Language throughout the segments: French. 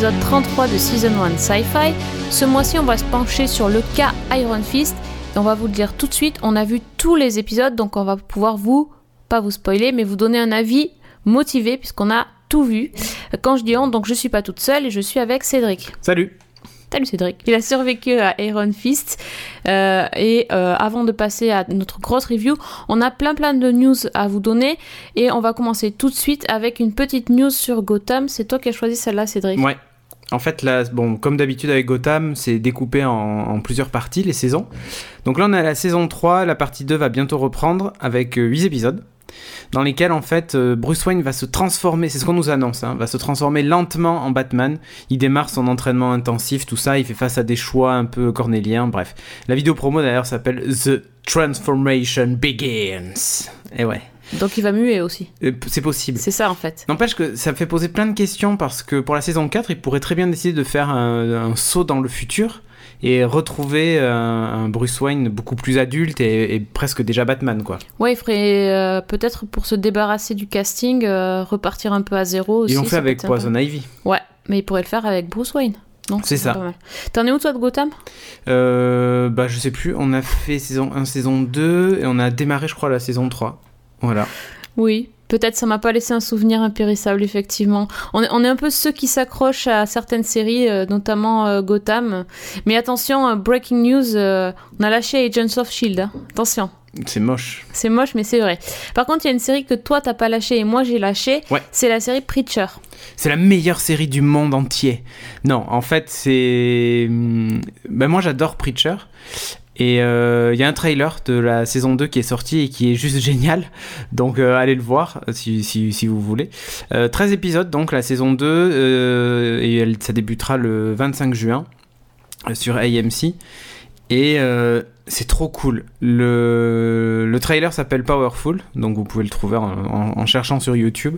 l'épisode 33 de Season 1 Sci-Fi. Ce mois-ci, on va se pencher sur le cas Iron Fist et on va vous le dire tout de suite. On a vu tous les épisodes, donc on va pouvoir vous, pas vous spoiler, mais vous donner un avis motivé puisqu'on a tout vu. Quand je dis on, donc je suis pas toute seule et je suis avec Cédric. Salut Salut Cédric. Il a survécu à Iron Fist. Euh, et euh, avant de passer à notre grosse review, on a plein plein de news à vous donner. Et on va commencer tout de suite avec une petite news sur Gotham. C'est toi qui as choisi celle-là, Cédric Ouais. En fait, là, bon, comme d'habitude avec Gotham, c'est découpé en, plusieurs parties, les saisons. Donc là, on à la saison 3, la partie 2 va bientôt reprendre avec euh, 8 épisodes dans lesquels en fait euh, Bruce Wayne va se transformer, c'est ce qu'on nous annonce, hein, va se transformer lentement en Batman. Il démarre son entraînement intensif, tout ça, il fait face à des choix un peu cornéliens, bref. La vidéo promo d'ailleurs s'appelle The Transformation Begins. Et ouais. Donc il va muer aussi. Euh, C'est possible. C'est ça en fait. N'empêche que ça me fait poser plein de questions parce que pour la saison 4, il pourrait très bien décider de faire un, un saut dans le futur et retrouver un, un Bruce Wayne beaucoup plus adulte et, et presque déjà Batman quoi. Ouais, il ferait euh, peut-être pour se débarrasser du casting, euh, repartir un peu à zéro aussi. Ils l'ont fait avec Poison Ivy. Ouais, mais il pourrait le faire avec Bruce Wayne. C'est ça. T'en es où toi de Gotham? Euh, bah je sais plus, on a fait saison 1, saison 2 et on a démarré je crois la saison 3. Voilà. Oui. Peut-être ça m'a pas laissé un souvenir impérissable, effectivement. On est, on est un peu ceux qui s'accrochent à certaines séries, euh, notamment euh, Gotham. Mais attention, euh, breaking news, on a lâché Agents of Shield. hein. Attention. C'est moche. C'est moche, mais c'est vrai. Par contre, il y a une série que toi, t'as pas lâché et moi, j'ai lâché. Ouais. C'est la série Preacher. C'est la meilleure série du monde entier. Non, en fait, c'est. hum, Ben, moi, j'adore Preacher. Et euh, il y a un trailer de la saison 2 qui est sorti et qui est juste génial. Donc, euh, allez le voir euh, si, si, vous voulez. Euh, 13 épisodes, donc, la saison 2. euh, et elle, ça débutera le 25 juin sur AMC. Et c'est trop cool. Le, le trailer s'appelle Powerful, donc vous pouvez le trouver en cherchant sur YouTube.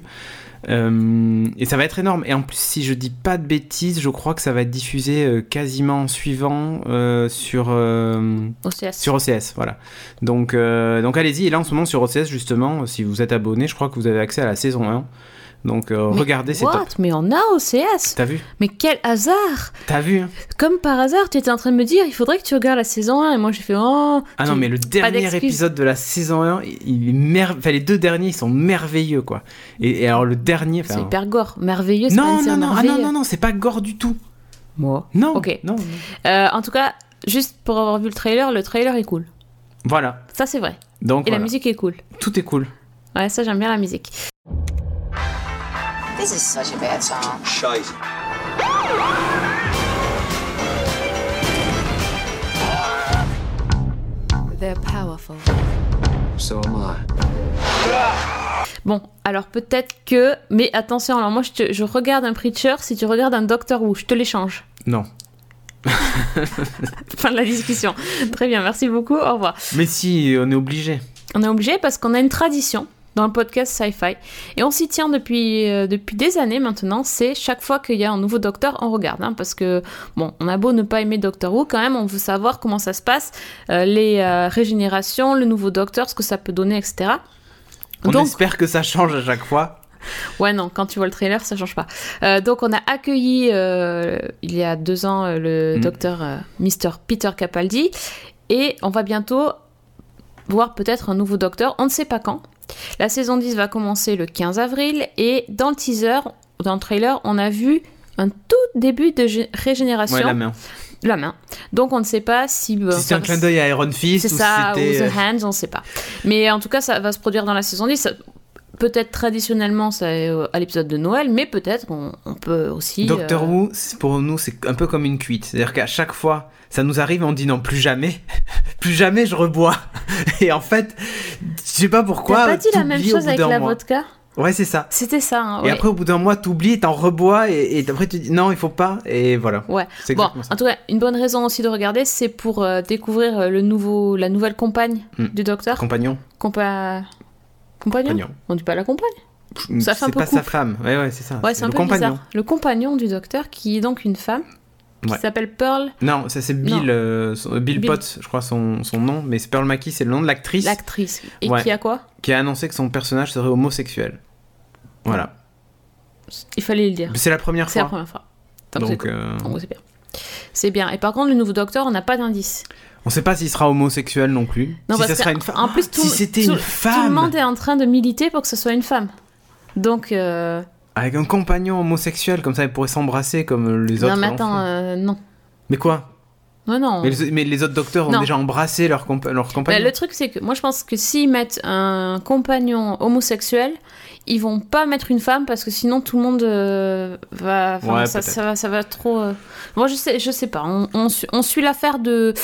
Euh, et ça va être énorme. Et en plus, si je dis pas de bêtises, je crois que ça va être diffusé euh, quasiment en suivant euh, sur, euh, OCS. sur OCS. Voilà. Donc, donc allez-y. Et là, en ce moment, sur OCS, justement, si vous êtes abonné, je crois que vous avez accès à la saison 1. Donc, euh, Mais regardez, c'est top. Mais on a OCS T'as vu? Mais quel hasard T'as vu hein? Comme par hasard, tu étais en train de me dire, il faudrait que tu regardes la saison 1. Et moi, j'ai fait, oh Ah non, mais le dernier épisode de la saison 1, il est mer... enfin, les deux derniers, ils sont merveilleux, quoi. Et, et alors, le dernier. enfin, C'est hyper gore. Merveilleux, c'est Non, non, non, ah non, non, non, c'est pas gore du tout. Moi. Non. Ok. Non. non. Euh, en tout cas, juste pour avoir vu le trailer, le trailer est cool. Voilà. Ça, c'est vrai. Donc, Et la musique est cool. tout est cool. Ouais, ça, j'aime bien la musique. This is such a bad song. Scheiße. They're powerful. So am I. Bon, alors peut-être que. Mais attention, alors moi, je, te- je regarde un Preacher. Si tu regardes un Doctor Who, je te l'échange. Non. Fin de la discussion. Très bien, merci beaucoup. Au revoir. Mais si, on est obligé. On est obligé parce qu'on a une tradition dans le podcast Sci-Fi et on s'y tient depuis, euh, depuis des années maintenant. C'est chaque fois qu'il y a un nouveau Docteur, on regarde. hein, parce que, bon, on a beau ne pas aimer Doctor Who, quand même, on veut savoir comment ça se passe, euh, les euh, régénérations, le nouveau Docteur, ce que ça peut donner, etc. On Donc, espère que ça change à chaque fois. Ouais, non, quand tu vois le trailer, ça change pas. Euh, donc, on a accueilli euh, il y a deux ans euh, le Mm. docteur Mr. Peter Capaldi et on va bientôt voir peut-être un nouveau docteur. On ne sait pas quand. La saison 10 va commencer le 15 avril et dans le teaser, dans le trailer, on a vu un tout début de gé- régénération. Ouais, la main. La main. Donc, on ne sait pas si. euh, Si c'est un clin d'œil à Iron Fist c'est ou ça, ou si. The Hands, on ne sait pas. Mais en tout cas, ça va se produire dans la saison 10. Peut-être traditionnellement, c'est euh, à l'épisode de Noël, mais peut-être qu'on on peut aussi. Doctor euh, Who, pour nous, c'est un peu comme une cuite. C'est-à-dire qu'à chaque fois, ça nous arrive et on dit non, plus jamais. plus jamais je rebois. Et en fait, je sais pas pourquoi. T'as pas dit la même chose avec la mois. vodka? Ouais, c'est ça. C'était ça. hein, Et ouais. après, au bout d'un mois, t'oublies, t'en rebois et, et après tu dis non, il faut pas. Et voilà. Ouais. C'est Bon, ça. en tout cas, une bonne raison aussi de regarder, c'est pour euh, découvrir euh, le nouveau, la nouvelle compagne Hmm. du docteur. Compagnon. Compa... Compagnon Compagnon. On dit pas la compagne Ça fait un C'est peu pas sa femme. Ouais, ouais, c'est ça. Ouais, c'est un le peu compagnon. bizarre. Le compagnon du docteur, qui est donc une femme, qui Ouais. s'appelle Pearl, Non, ça c'est Bill, euh, Bill, Bill. Potts, je crois son, son nom, mais Pearl Mackie, c'est le nom de l'actrice l'actrice. Et Ouais. qui a quoi? Qui a annoncé que son personnage serait homosexuel. Voilà. Il fallait le dire. C'est la première C'est la fois. première fois. Donc, c'est cool. euh, c'est bien. C'est bien. Et par contre, le nouveau docteur, on n'a pas d'indice. On sait pas s'il sera homosexuel non plus. Non, si parce ça sera une femme. En plus, tout, si c'était tout- une tout femme le monde est en train de militer pour que ce soit une femme. Donc, euh, avec un compagnon homosexuel, comme ça, ils pourraient s'embrasser comme les autres. non, mais attends, euh, non. Mais quoi? Non, non. mais les, mais les autres docteurs ont Non. déjà embrassé leur, compa- leur Bah, compagnon. le truc, c'est que moi, je pense que s'ils mettent un compagnon homosexuel, ils vont pas mettre une femme parce que sinon tout le monde euh, va, Ouais, ça, va, ça va trop. Moi, je sais, je sais pas. On, on suit, on suit l'affaire de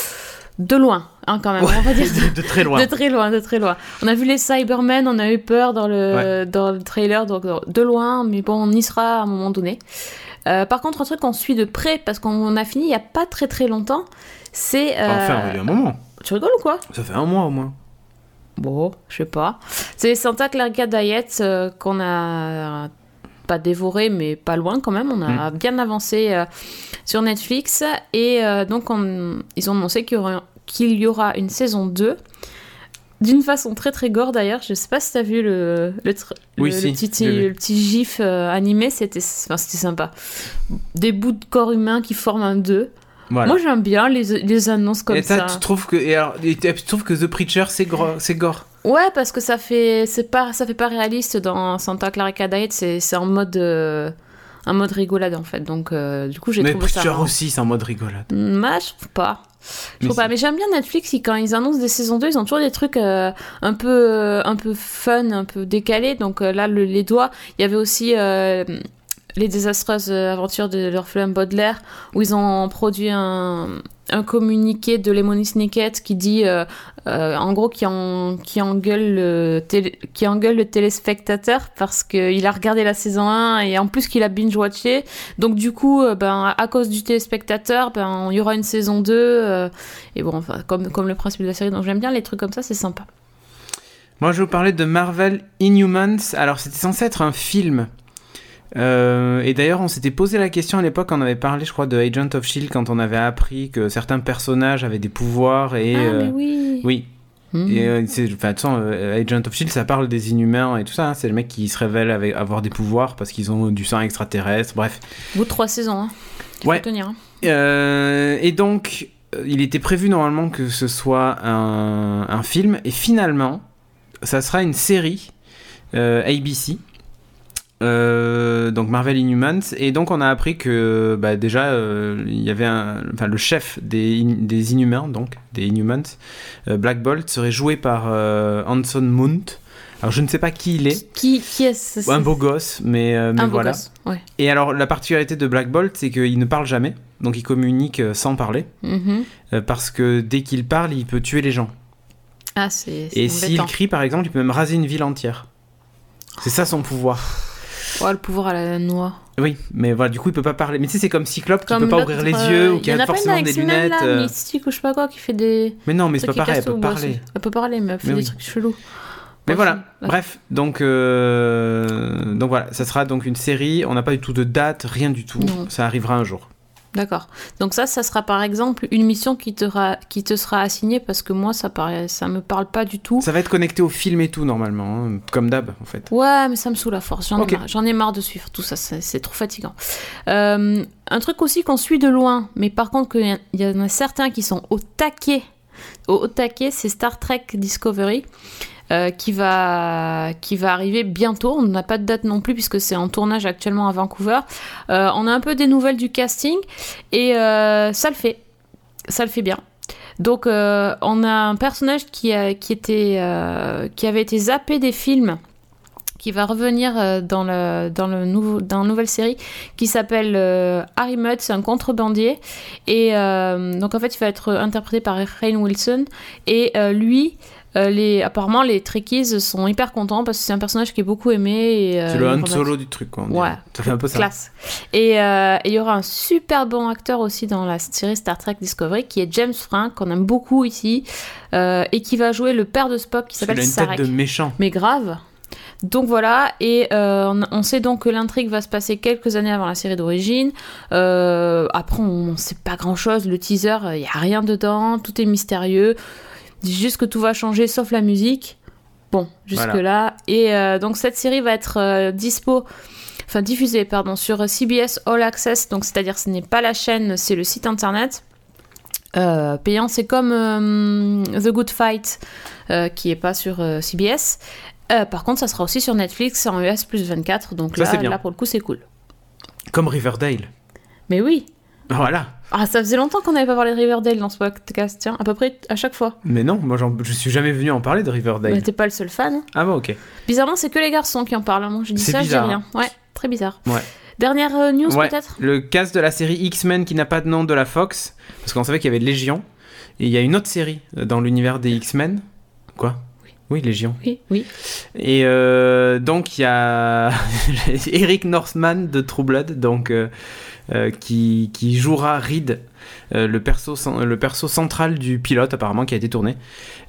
de loin, hein, quand même. on va dire. de, de très loin. De très loin, de très loin. On a vu les Cybermen, on a eu peur dans le, dans le trailer, donc de loin, mais bon, on y sera à un moment donné. Euh, par contre, un truc qu'on suit de près, parce qu'on a fini il y a pas très très longtemps, c'est. euh, Enfin, il y a un moment. Tu rigoles ou quoi? Ça fait un mois au moins. Bon, je sais pas. C'est Santa Clarita Diet euh, qu'on a pas dévoré, mais pas loin quand même. On a bien avancé euh, sur Netflix. Et euh, donc, on- ils ont annoncé qu'il y, aura, qu'il y aura une saison 2. D'une façon très très gore d'ailleurs. Je sais pas si t'as vu le, le, tr- Oui, le- si, le petit, le gif euh, animé. C'était enfin, c'était sympa. Des bouts de corps humain qui forment un 2. Voilà. Moi j'aime bien les, les annonces comme et ça, tu trouves que, et alors, tu trouves que The Preacher, c'est gore? Ouais, parce que ça fait c'est pas ça fait pas réaliste dans Santa Clarita Diet, c'est c'est en mode euh, un mode rigolade en fait. Donc euh, du coup, j'ai Mais trouvé ça marrant. aussi, c'est en mode rigolade. Moi, je trouve pas. Je Mais trouve pas, mais j'aime bien Netflix, quand ils annoncent des saisons 2, ils ont toujours des trucs euh, un peu euh, un peu fun, un peu décalés. Donc euh, là, le- les doigts, il y avait aussi euh, les désastreuses aventures de l'orphelin Baudelaire, où ils ont produit un, un communiqué de Lemony Snicket qui dit, euh, euh, en gros, qui, en, qui, engueule le qui engueule le téléspectateur parce qu'il a regardé la saison 1 et en plus qu'il a binge-watché. Donc du coup, euh, ben, à cause du téléspectateur, ben, il y aura une saison 2. euh, et bon, enfin, comme, comme le principe de la série, donc j'aime bien les trucs comme ça, c'est sympa. Moi, je vais vous parler de Marvel Inhumans. Alors, c'était censé être un film. Euh, et d'ailleurs, on s'était posé la question à l'époque, on avait parlé, je crois, de Agent of Shield quand on avait appris que certains personnages avaient des pouvoirs et. ah, euh, mais oui. Oui, Hmm. et euh, c'est- enfin, de toute façon, euh, Agent of Shield, ça parle des inhumains et tout ça. hein. C'est le mec qui se révèle avec, avoir des pouvoirs parce qu'ils ont du sang extraterrestre. Bref. Au bout de trois saisons, hein. Il Ouais. faut tenir. hein. Euh, et donc, euh, il était prévu normalement que ce soit un, un film, et finalement, ça sera une série euh, ABC. Euh, donc Marvel Inhumans et donc on a appris que bah, déjà euh, il y avait un, enfin le chef des, In- des Inhumains donc des Inhumans euh, Black Bolt serait joué par Hanson Mount alors je ne sais pas qui il est Qui, qui est-ce? Un beau gosse mais, mais Un beau voilà gosse, ouais. et alors, la particularité de Black Bolt, c'est qu'il ne parle jamais. Donc, il communique sans parler. Mhm. euh, parce que dès qu'il parle, il peut tuer les gens. Ah, c'est c'est Et s'il crie, par exemple, il peut même raser une ville entière. C'est ça son pouvoir. Oh, le pouvoir à la noix. Oui, mais voilà, du coup, il peut pas parler. Mais tu sais, c'est comme Cyclope qui peut pas ouvrir les euh, yeux ou il qui a a forcément des lunettes. là, euh. Mystique ou je sais pas quoi, qui fait des. Mais non, mais c'est pas pareil, elle peut parler. Elle peut parler, mais elle fait Mais des oui. trucs chelous. Mais voilà, bref. bref, donc, euh, donc voilà, ça sera donc une série. On n'a pas du tout de date, rien du tout. Non. Ça arrivera un jour. D'accord. Donc ça, ça sera par exemple une mission qui te, ra- qui te sera assignée parce que moi, ça paraît, ça me parle pas du tout. Ça va être connecté au film et tout, normalement, hein, comme d'hab, en fait. Ouais, mais ça me saoule à force. J'en ai marre. J'en ai marre de suivre tout ça. C'est trop fatigant. Euh, un truc aussi qu'on suit de loin, mais par contre qu'il y a- il y en a certains qui sont au taquet. Au, au taquet, c'est Star Trek Discovery. Euh, qui va qui va arriver bientôt. On n'a pas de date non plus puisque c'est en tournage actuellement à Vancouver. Euh, on a un peu des nouvelles du casting et euh, ça le fait, ça le fait bien. Donc on a un personnage qui a, qui était qui avait été zappé des films qui va revenir dans le dans le nouveau dans une nouvelle série qui s'appelle Harry Mudd, c'est un contrebandier et donc en fait il va être interprété par Rainn Wilson et lui euh, les, apparemment les Trekkies sont hyper contents parce que c'est un personnage qui est beaucoup aimé et, euh, C'est le Han Solo du truc, quoi. on Ouais. dirait. Ça fait un peu ça. Classe. Et euh, et il y aura un super bon acteur aussi dans la série Star Trek Discovery qui est James Frank, qu'on aime beaucoup ici, et qui va jouer le père de Spock qui Il s'appelle a une Sarek. tête de méchant. Mais grave. Donc voilà, et euh, on, on sait donc que l'intrigue va se passer quelques années avant la série d'origine. Euh, après, on ne sait pas grand-chose. Le teaser, il n'y a rien dedans, tout est mystérieux. Dit juste que tout va changer sauf la musique. Bon, jusque-là. Et euh, donc cette série va être euh, dispo enfin diffusé, pardon, sur CBS All Access. Donc, c'est-à-dire, ce n'est pas la chaîne, c'est le site internet. Euh, payant, c'est comme The Good Fight, qui est pas sur CBS. Par contre, ça sera aussi sur Netflix en US plus 24. Donc Ça, là, là, pour le coup, c'est cool. Comme Riverdale. Mais oui. Voilà. Ah, ça faisait longtemps qu'on n'avait pas parlé de Riverdale dans ce podcast, tiens, à peu près à chaque fois. Mais non, moi je suis jamais venu en parler de Mais Riverdale. t'es pas le seul fan. Ah bon, ok. Bizarrement, c'est que les garçons qui en parlent. Moi, je dis C'est ça, je dis rien. Ouais, très bizarre. Ouais. Dernière euh, news Ouais. peut-être? Le cast de la série X-Men qui n'a pas de nom de la Fox, parce qu'on savait qu'il y avait Légion, et il y a une autre série euh, dans l'univers des X-Men. Quoi? Oui, Légion. Oui, oui. Et euh, donc il y a Eric Northman de True Blood, donc euh, euh, qui, qui jouera Reed, euh, le perso le perso central du pilote apparemment qui a été tourné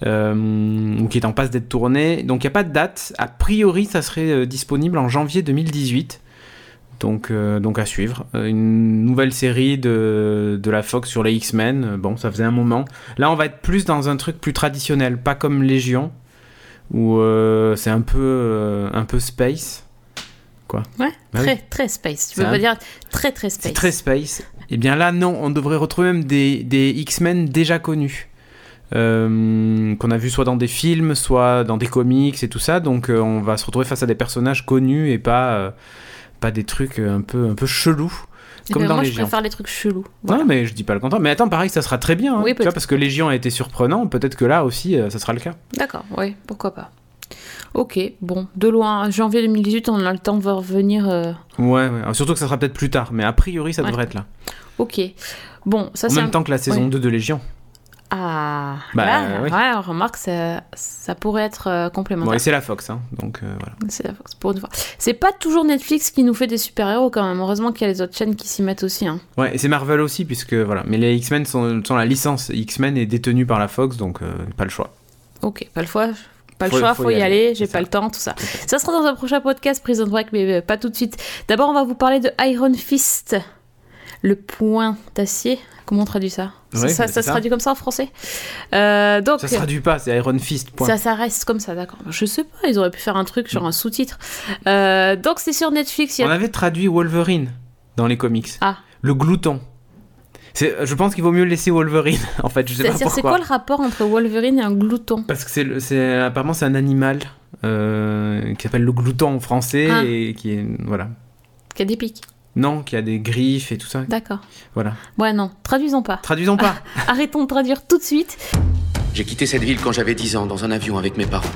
ou qui est en passe d'être tourné. Donc il n'y a pas de date. A priori, ça serait disponible en janvier 2018. Donc, euh, donc à suivre. Une nouvelle série de, de la Fox sur les X-Men. Bon, ça faisait un moment. Là, on va être plus dans un truc plus traditionnel, pas comme Légion, où euh, c'est un peu, euh, un peu space. Ouais, Bah oui. très, très space. Tu peux un- pas dire très, très space. Très space. Et bien là, non, on devrait retrouver même des, des X-Men déjà connus. Euh, qu'on a vu soit dans des films, soit dans des comics et tout ça. Donc euh, on va se retrouver face à des personnages connus et pas, euh, pas des trucs un peu, un peu chelous. Eh Comme ben, dans moi, je préfère les trucs chelous. Non, mais je dis pas le contraire. Mais attends, pareil, ça sera très bien. hein. Oui, tu vois, parce que Légion a été surprenant. Peut-être que là aussi, euh, ça sera le cas. D'accord, oui, pourquoi pas. Ok, bon, de loin, janvier 2018, on a le temps de voir venir. euh, Ouais, ouais. Surtout que ça sera peut-être plus tard. Mais a priori, ça Ouais. devrait être là. Ok. Bon, ça en même un- temps que la saison ouais. 2 de Légion. Ah, Bah, là, oui. ouais, remarque, ça, ça pourrait être euh, complémentaire. Bon, et c'est la Fox. Hein. Donc euh, voilà. C'est la Fox, pour une fois. C'est pas toujours Netflix qui nous fait des super-héros quand même. Heureusement qu'il y a les autres chaînes qui s'y mettent aussi. Hein. Ouais, et c'est Marvel aussi, puisque voilà. Mais les X-Men sont, sont la licence X-Men est détenue par la Fox, donc euh, pas le choix. Ok, pas le choix. Pas le Faut- choix, faut faut, y y aller, aller, j'ai pas ça. le temps, tout ça. Ça sera dans un prochain podcast Prison Break, mais euh, pas tout de suite. D'abord, on va vous parler de Iron Fist, le point d'acier. Comment on traduit ça Ça, Ouais, ça- se traduit comme ça en français Euh, Donc, Ça se traduit pas, c'est Iron Fist. Point. ça, ça reste comme ça, d'accord. Je sais pas, ils auraient pu faire un truc, genre un sous-titre. Euh, donc, c'est sur Netflix. il y a- On avait traduit Wolverine dans les comics. Ah. Le glouton. Je pense qu'il vaut mieux laisser Wolverine, en fait. C'est-à-dire, c'est quoi le rapport entre Wolverine et un glouton Parce que c'est apparemment c'est un animal euh, qui s'appelle le glouton en français Ah. et qui est voilà. Qui a des pics. Non, qui a des griffes et tout ça. D'accord. Voilà. Ouais, non, traduisons pas. Traduisons pas. Arrêtons de traduire tout de suite. J'ai quitté cette ville quand j'avais 10 ans dans un avion avec mes parents.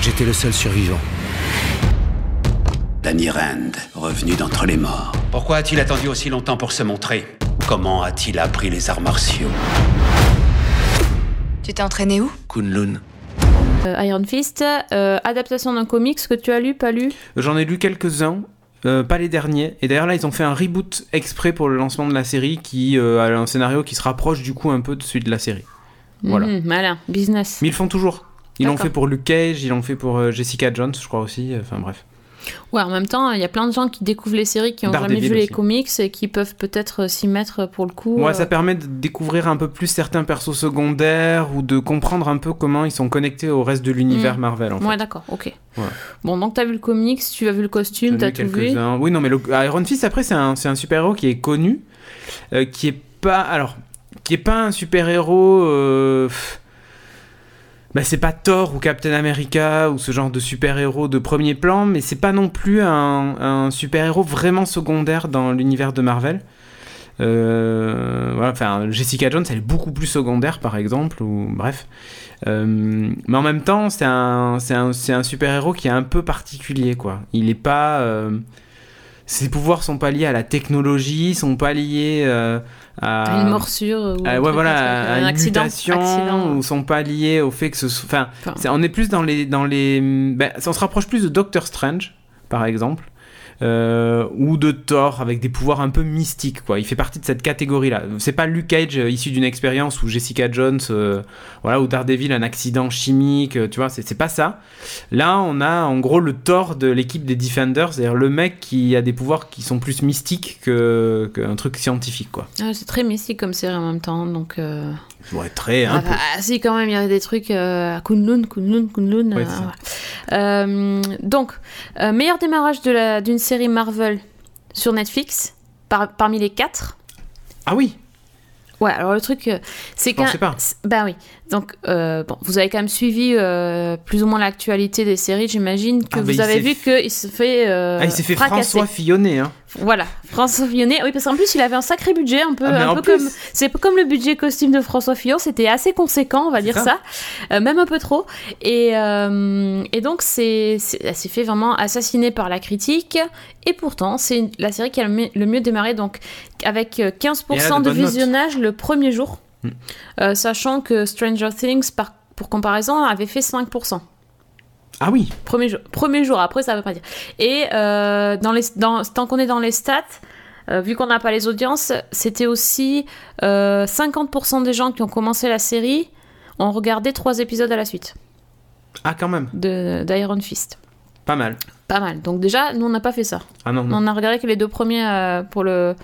J'étais le seul survivant. Danny Rand, revenu d'entre les morts. Pourquoi a-t-il attendu aussi longtemps pour se montrer? Comment a-t-il appris les arts martiaux? Tu t'es entraîné où? Kunlun. Euh, Iron Fist, euh, adaptation d'un comics que tu as lu, pas lu J'en ai lu quelques-uns, euh, pas les derniers. Et d'ailleurs là, ils ont fait un reboot exprès pour le lancement de la série qui euh, a un scénario qui se rapproche du coup un peu de celui de la série. Voilà. Mhm, malin, business. Mais ils le font toujours. Ils l'ont fait pour Luke Cage, ils l'ont fait pour Jessica Jones, je crois aussi. Enfin bref. Ouais, en même temps, il y a plein de gens qui découvrent les séries, qui ont jamais vu les comics et qui peuvent peut-être euh, s'y mettre pour le coup. Ouais, euh, ça permet de découvrir un peu plus certains persos secondaires ou de comprendre un peu comment ils sont connectés au reste de l'univers Mm. Marvel. En fait. Ouais, d'accord, ok. Bon, donc t'as vu le comics, tu as vu le costume, t'as tout vu. Oui, non, mais le Iron Fist, après, c'est un, un super-héros qui est connu, euh, qui est pas. Alors, qui est pas un super-héros. euh, bah, c'est pas Thor ou Captain America ou ce genre de super-héros de premier plan, mais c'est pas non plus un, super-héros vraiment secondaire dans l'univers de Marvel. Euh, enfin, Jessica Jones, elle est beaucoup plus secondaire, par exemple, ou bref. Euh, mais en même temps, c'est un, un, un super-héros qui est un peu particulier, quoi. Il est pas. euh, ses pouvoirs sont pas liés à la technologie, sont pas liés euh, à. Une morsure ou à- un ouais, voilà, à un une accident. ou sont pas liés au fait que ce soit. Enfin, on est plus dans les. Dans les ben, on se rapproche plus de Doctor Strange, par exemple. Euh, ou de Thor avec des pouvoirs un peu mystiques quoi. Il fait partie de cette catégorie là. C'est pas Luke Cage euh, issu d'une expérience ou Jessica Jones euh, voilà ou Daredevil un accident chimique, euh, tu vois, c'est pas ça. Là, on a en gros le Thor de l'équipe des Defenders, c'est-à-dire le mec qui a des pouvoirs qui sont plus mystiques que qu'un truc scientifique quoi. ah, c'est très mystique comme série en même temps, donc. Ouais, très, un Ah bah, si, quand même, il y avait des trucs euh, à Kunlun, Kunlun, Kunlun. Ouais, euh. Euh, donc, euh, meilleur démarrage d'une série Marvel sur Netflix, par- parmi les quatre. Ah oui Ouais, alors le truc, euh, c'est Je qu'un. pas. Bah oui. Donc, euh, bon, vous avez quand même suivi euh, plus ou moins l'actualité des séries, j'imagine que Ah, vous avez vu qu'il se fait. euh, Ah, il s'est fait fracasser. François Fillonnet, hein. Voilà, François Fillonnet. Oui, parce qu'en plus, il avait un sacré budget, un peu, Ah, un peu plus- comme. C'est comme le budget costume de François Fillon, c'était assez conséquent, on va dire ça. ça, Euh, même un peu trop. Et, euh, et donc, c'est, c'est- elle s'est fait vraiment assassiner par la critique. Et pourtant, c'est la série qui a le, mi- le mieux démarré, donc avec euh, 15% de de notes. visionnage le premier jour, Hmm. Euh, sachant que Stranger Things, par, pour comparaison, avait fait 5%. Ah oui Premier jour, premier jour après, ça veut pas dire. Et euh, dans les, dans, tant qu'on est dans les stats, euh, vu qu'on n'a pas les audiences, c'était aussi euh, 50% des gens qui ont commencé la série ont regardé trois épisodes à la suite Ah, quand même. de d'Iron Fist. Pas mal. Pas mal. Donc déjà, nous on n'a pas fait ça. Ah non, non. On a regardé que les deux premiers euh, pour le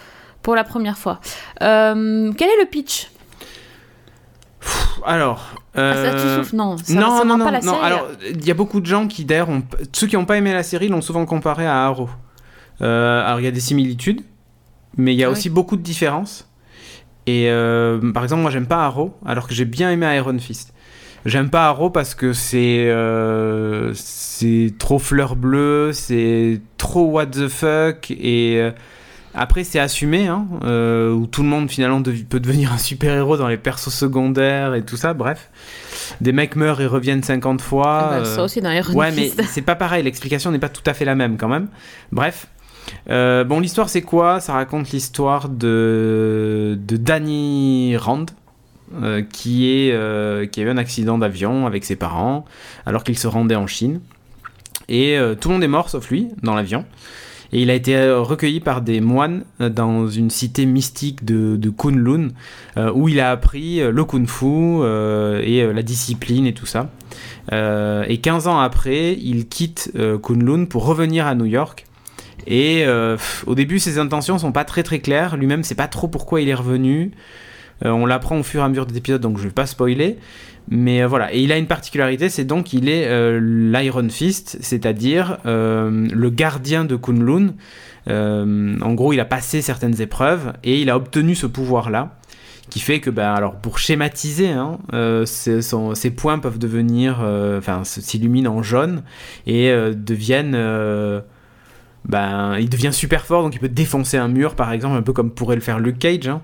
pour la première fois. Euh, quel est le pitch? Alors. Ah, ça, euh, Non, ça, non, ça non, non, pas la non. série. Alors, il y a beaucoup de gens qui, d'ailleurs, ont... ceux qui n'ont pas aimé la série l'ont souvent comparé à Arrow. Euh, alors, il y a des similitudes, mais il y a Ah aussi beaucoup de différences. Et euh, par exemple, moi, j'aime pas Arrow, alors que j'ai bien aimé Iron Fist. J'aime pas Arrow parce que c'est c'est trop fleur bleue, c'est trop what the fuck et après c'est assumé hein, euh, où tout le monde finalement peut devenir un super héros dans les persos secondaires et tout ça. Bref, des mecs meurent et reviennent 50 fois. Ah bah, euh, Ça aussi dans Iron Ouais, mais c'est pas pareil, l'explication n'est pas tout à fait la même quand même. Bref. Euh, bon, l'histoire c'est quoi? Ça raconte l'histoire de, de Danny Rand, euh, qui, est, euh, qui a eu un accident d'avion avec ses parents alors qu'il se rendait en Chine. Et euh, tout le monde est mort sauf lui dans l'avion. Et il a été euh, recueilli par des moines euh, dans une cité mystique de, Kunlun, euh, où il a appris le kung-fu euh, et la discipline et tout ça. Et 15 ans après, il quitte Kunlun pour revenir à New York. Et au début, ses intentions sont pas très très claires. Lui-même, sait pas trop pourquoi il est revenu. On l'apprend au fur et à mesure des épisodes, donc je vais pas spoiler. Mais euh, voilà, et il a une particularité, c'est donc qu'il est euh, l'Iron Fist, c'est-à-dire euh, le gardien de Kunlun. En gros, il a passé certaines épreuves et il a obtenu ce pouvoir-là, qui fait que, ben, alors pour schématiser, hein, euh, son- ses points peuvent devenir, enfin, s'illuminent en jaune et deviennent, ben, il devient super fort, donc il peut défoncer un mur, par exemple, un peu comme pourrait le faire Luke Cage, hein,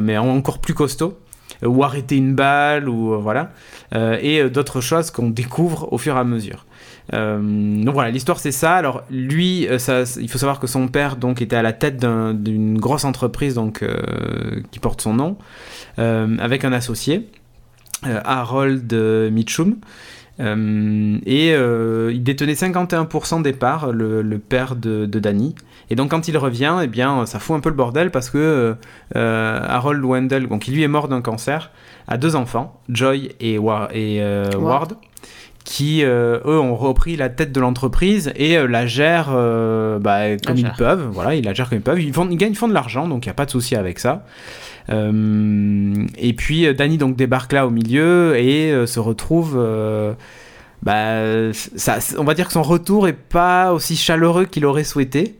mais en- encore plus costaud ou arrêter une balle ou euh, voilà. Euh, et euh, d'autres choses qu'on découvre au fur et à mesure. Euh, donc voilà l'histoire c'est ça. Alors lui euh, ça, il faut savoir que son père donc était à la tête d'un- d'une grosse entreprise donc euh, qui porte son nom euh, avec un associé euh, Harold euh, Mitchum Euh, et euh, il détenait 51% des parts, le, le père de, de Danny. Et donc quand il revient, eh bien, ça fout un peu le bordel parce que euh, Harold Wendell, donc, qui lui est mort d'un cancer, a deux enfants, Joy et, Wa- et Ward. Ward, qui eux ont repris la tête de l'entreprise et la gèrent bah, comme ils peuvent. Voilà, ils la gèrent comme ils peuvent. Ils, font, ils gagnent, ils font de l'argent, donc il n'y a pas de souci avec ça. Euh, et puis euh, Danny donc débarque là au milieu et euh, se retrouve. bah, on va dire que son retour est pas aussi chaleureux qu'il aurait souhaité.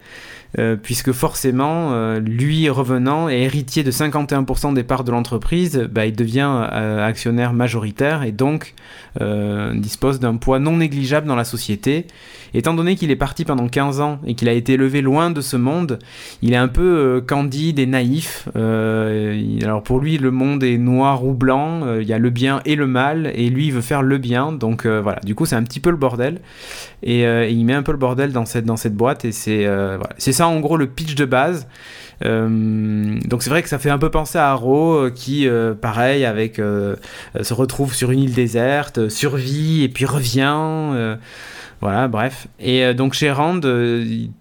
Euh, puisque forcément, euh, lui revenant et héritier de 51% des parts de l'entreprise, bah, il devient euh, actionnaire majoritaire et donc dispose d'un poids non négligeable dans la société. Étant donné qu'il est parti pendant 15 ans et qu'il a été élevé loin de ce monde, il est un peu candide et naïf. Alors pour lui, le monde est noir ou blanc, il y a le bien et le mal, et lui, il veut faire le bien. Donc voilà, du coup, c'est un petit peu le bordel. Et, euh, et il met un peu le bordel dans cette, boîte, et c'est euh, c'est ça en gros le pitch de base. Euh, donc c'est vrai que ça fait un peu penser à Arrow, qui, pareil, avec se retrouve sur une île déserte, survit et puis revient. voilà, bref. Et donc chez Rand,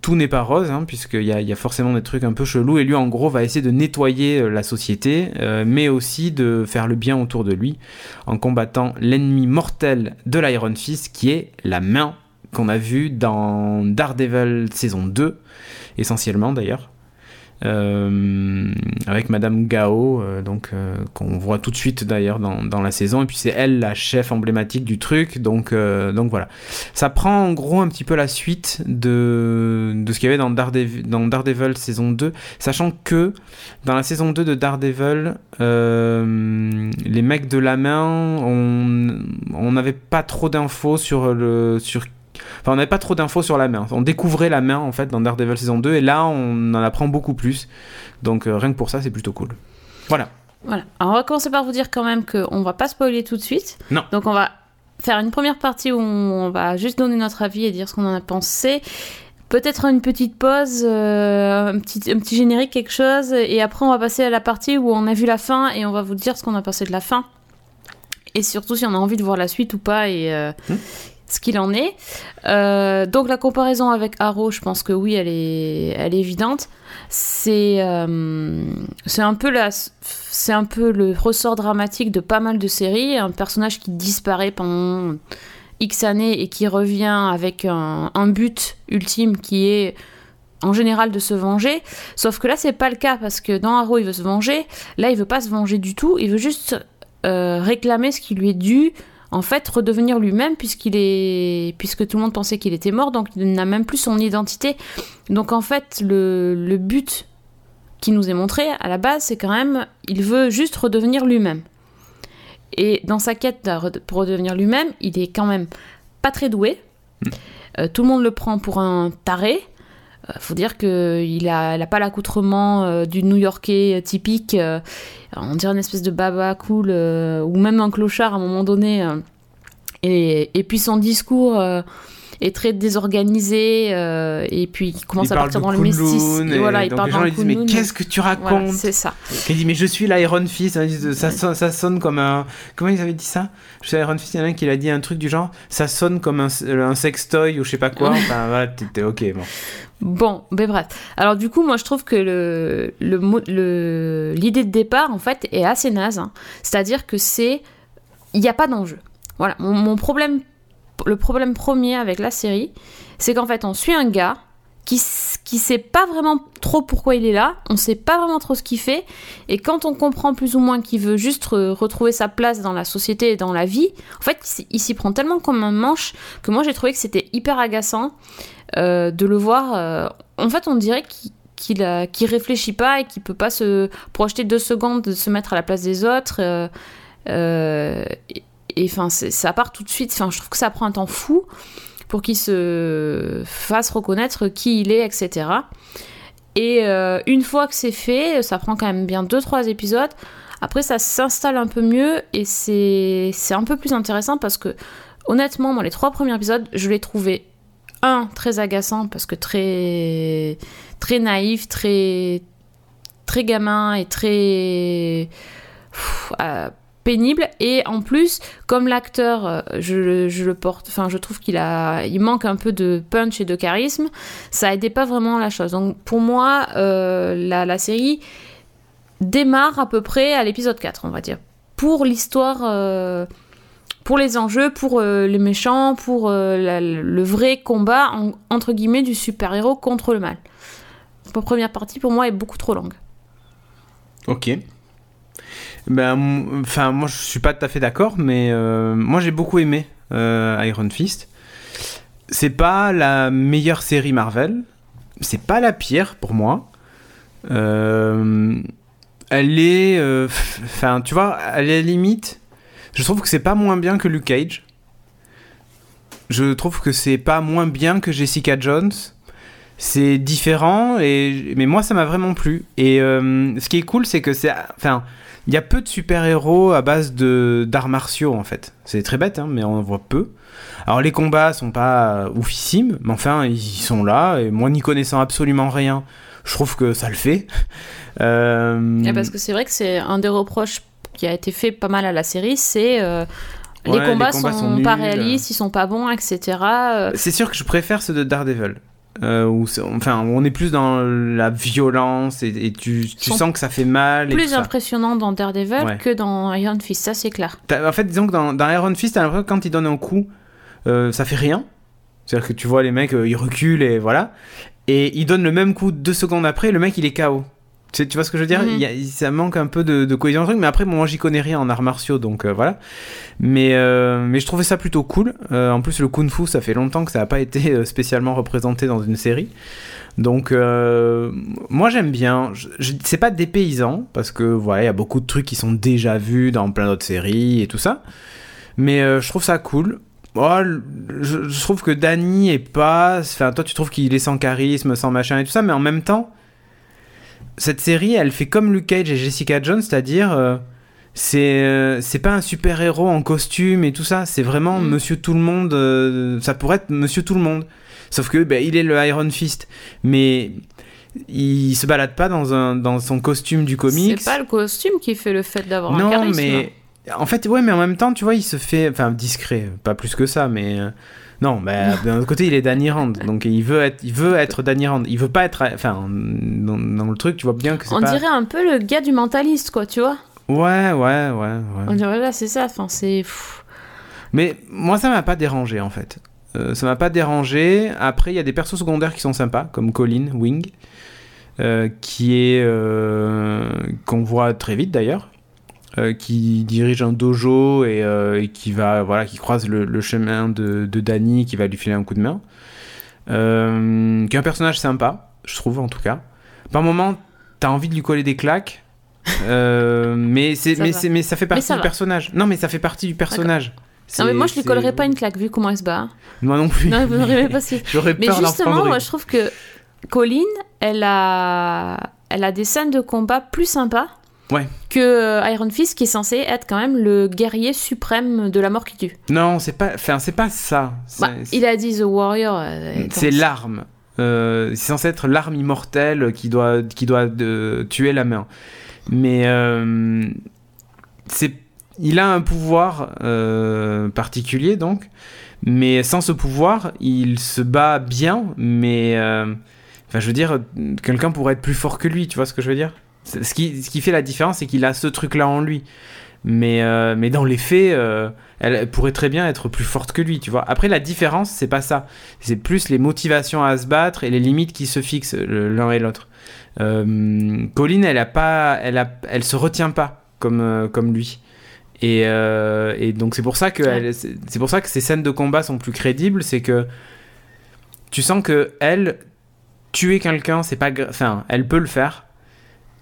tout n'est pas rose, hein, puisqu'il y a, y a forcément des trucs un peu chelous. Et lui, en gros, va essayer de nettoyer la société, mais aussi de faire le bien autour de lui, en combattant l'ennemi mortel de l'Iron Fist, qui est la main qu'on a vue dans Daredevil saison 2, essentiellement d'ailleurs. euh, avec Madame Gao, euh, donc euh, qu'on voit tout de suite d'ailleurs dans, dans, la saison. Et puis c'est elle la chef emblématique du truc. Donc, donc voilà. Ça prend en gros un petit peu la suite de, de ce qu'il y avait dans Daredevil, dans Daredevil saison 2, sachant que dans la saison 2 de Daredevil, les mecs de la main, on n'avait pas trop d'infos sur le sur Enfin, on n'avait pas trop d'infos sur la main. On découvrait la main en fait dans Daredevil saison 2 et là on en apprend beaucoup plus. Donc euh, rien que pour ça, c'est plutôt cool. Voilà. Voilà. Alors on va commencer par vous dire quand même qu'on va pas spoiler tout de suite. Non. Donc on va faire une première partie où on va juste donner notre avis et dire ce qu'on en a pensé. Peut-être une petite pause, euh, un, petit, un petit générique, quelque chose. Et après, on va passer à la partie où on a vu la fin et on va vous dire ce qu'on a pensé de la fin. Et surtout si on a envie de voir la suite ou pas. Et, euh, hmm ce qu'il en est. Euh, donc la comparaison avec Arrow, je pense que oui, elle est, elle est évidente. C'est euh, un peu c'est un peu le ressort dramatique de pas mal de séries. Un personnage qui disparaît pendant X années et qui revient avec un, un but ultime qui est en général de se venger. Sauf que là, c'est pas le cas parce que dans Arrow, il veut se venger. Là, il veut pas se venger du tout. Il veut juste euh, réclamer ce qui lui est dû en fait redevenir lui-même puisqu'il est puisque tout le monde pensait qu'il était mort donc il n'a même plus son identité. Donc en fait le, but qui nous est montré à la base c'est quand même il veut juste redevenir lui-même. Et dans sa quête pour redevenir lui-même il est quand même pas très doué. Hmm. euh, tout le monde le prend pour un taré faut dire qu'il n'a a pas l'accoutrement euh, du New-Yorkais typique. Euh, on dirait une espèce de baba cool, ou même un clochard à un moment donné. Et, puis son discours est très désorganisé et puis il commence à partir dans le mystique et, voilà il parle les gens lui disent mais qu'est-ce que tu racontes c'est ça il dit mais je suis l'Iron Fist ça, sonne, ça sonne comme un comment ils avaient dit ça? Je suis l'Iron Fist il y en a un qui a dit un truc du genre ça sonne comme un, un sextoy ou je sais pas quoi enfin voilà t'es ok bon Bon, ben bref. Alors du coup, moi je trouve que le, le, l'idée de départ, en fait, est assez naze. Hein. C'est-à-dire que c'est... Il n'y a pas d'enjeu. Voilà, mon, problème... Le problème premier avec la série, c'est qu'en fait, on suit un gars qui, qui sait pas vraiment trop pourquoi il est là, on sait pas vraiment trop ce qu'il fait, et quand on comprend plus ou moins qu'il veut juste retrouver sa place dans la société et dans la vie, en fait, il s'y prend tellement comme un manche que moi j'ai trouvé que c'était hyper agaçant. Euh, de le voir. Euh, en fait, on dirait qu'il qu réfléchit pas et qu'il peut pas se projeter deux secondes de se mettre à la place des autres. Euh, enfin, ça part tout de suite. Enfin, je trouve que ça prend un temps fou pour qu'il se fasse reconnaître qui il est, etc. Et une fois que c'est fait, ça prend quand même bien deux trois épisodes. Après, ça s'installe un peu mieux et c'est un peu plus intéressant parce que honnêtement, dans les trois premiers épisodes, je l'ai trouvé un, très agaçant parce que très, très naïf, très, très gamin et très euh, pénible. Et en plus, comme l'acteur, euh, je, le porte, enfin, je trouve qu'il a, il manque un peu de punch et de charisme. Ça aidait pas vraiment la chose. Donc pour moi, euh, la, série démarre à peu près à l'épisode 4, on va dire. Pour l'histoire pour les enjeux, pour euh, les méchants, pour euh, le vrai combat entre guillemets du super-héros contre le mal. La première partie pour moi est beaucoup trop longue. Ok. Ben, enfin, moi je suis pas tout à fait d'accord, mais euh, moi j'ai beaucoup aimé Iron Fist. C'est pas la meilleure série Marvel, c'est pas la pire pour moi. elle est, enfin, tu vois, elle est limite je trouve que c'est pas moins bien que Luke Cage. Je trouve que c'est pas moins bien que Jessica Jones. C'est différent, et... mais moi ça m'a vraiment plu. Et euh, ce qui est cool, c'est que c'est. Enfin, il y a peu de super-héros à base de d'arts martiaux en fait. C'est très bête, hein, mais on en voit peu. Alors les combats sont pas oufissimes, mais enfin ils sont là, et moi n'y connaissant absolument rien, je trouve que ça le fait. Euh... parce que c'est vrai que c'est un des reproches qui a été fait pas mal à la série, c'est euh, les, combats sont, pas réalistes, ils sont pas bons, etc. Euh. C'est sûr que je préfère ceux de Daredevil. Euh, où enfin, on est plus dans la violence et, tu, tu sens que ça fait mal. Plus impressionnant dans Daredevil que dans Iron Fist, ça c'est clair. En fait, disons que dans, dans Iron Fist, t'as l'impression que quand il donne un coup, ça fait rien. C'est-à-dire que tu vois les mecs, ils reculent et voilà. Et il donne le même coup deux secondes après, le mec il est KO. Tu, tu vois ce que je veux dire? Mhm. A- ça manque un peu de, de cohésion truc, mais après, bon, moi j'y connais rien en arts martiaux, donc euh, voilà. Mais, euh, mais je trouvais ça plutôt cool. Euh, en plus, le kung fu, ça fait longtemps que ça n'a pas été spécialement représenté dans une série. Donc, moi j'aime bien. Je, je- c'est pas dépaysant, parce que voilà, il y a beaucoup de trucs qui sont déjà vus dans plein d'autres séries et tout ça. Mais je trouve ça cool. Oh, je trouve que Danny est pas. Enfin, toi, tu trouves qu'il est sans charisme, sans machin et tout ça, mais en même temps, cette série, elle fait comme Luke Cage et Jessica Jones, c'est-à-dire. euh, c'est euh, c'est pas un super héros en costume et tout ça, c'est vraiment Mm. Monsieur Tout le Monde. euh, ça pourrait être Monsieur Tout le Monde, sauf que ben, il est le Iron Fist, mais il se balade pas dans un dans son costume du comics. C'est pas le costume qui fait le fait d'avoir un Non, charisme. mais en fait, ouais, mais en même temps, tu vois, il se fait, enfin, discret, pas plus que ça, mais non, bah, d'un autre côté, il est Danny Rand, donc il veut être, il veut être Danny Rand, il veut pas être, enfin, dans, dans le truc, tu vois bien que c'est On pas. dirait un peu le gars du mentaliste, quoi, tu vois. Ouais, ouais, ouais, On dirait là, c'est ça. Enfin, c'est. Mais moi, ça m'a pas dérangé en fait. Euh, ça m'a pas dérangé. Après, il y a des persos secondaires qui sont sympas, comme Colin Wing, euh, qui est euh, qu'on voit très vite d'ailleurs, euh, qui dirige un dojo et, euh, et qui va voilà, qui croise le, le chemin de, de Danny, qui va lui filer un coup de main. Euh, qui est un personnage sympa, je trouve en tout cas. Par moment, t'as envie de lui coller des claques. euh, mais c'est Ça mais mais ça fait partie ça du va. personnage. Non mais ça fait partie du personnage. Non, mais moi, je lui collerais pas une claque, vu comment elle se bat. Moi non plus. Non, vous n'aurez pas si. J'aurais Mais justement, moi, je trouve que Colline, elle a, elle a des scènes de combat plus sympas Ouais. que euh, Iron Fist, qui est censé être quand même le guerrier suprême de la mort qui tue. Non, c'est pas, enfin, c'est pas ça. Bah, il a dit The Warrior. euh, C'est l'arme. Euh, c'est censé être l'arme immortelle qui doit, qui doit tuer la main. Mais euh, c'est, il a un pouvoir particulier donc. Mais sans ce pouvoir, il se bat bien. Mais enfin, je veux dire, quelqu'un pourrait être plus fort que lui. Tu vois ce que je veux dire? Ce qui, ce qui fait la différence, c'est qu'il a ce truc-là en lui. Mais, euh, mais dans les faits, euh, elle, pourrait très bien être plus forte que lui, tu vois. Après, la différence, c'est pas ça. C'est plus les motivations à se battre et les limites qui se fixent l'un et l'autre. Euh, Colline, elle a pas, elle a, elle se retient pas comme euh, comme lui. Et, et donc c'est pour ça que Ouais. c'est pour ça que ces scènes de combat sont plus crédibles, c'est que tu sens que elle tuer quelqu'un, c'est pas, enfin, elle peut le faire.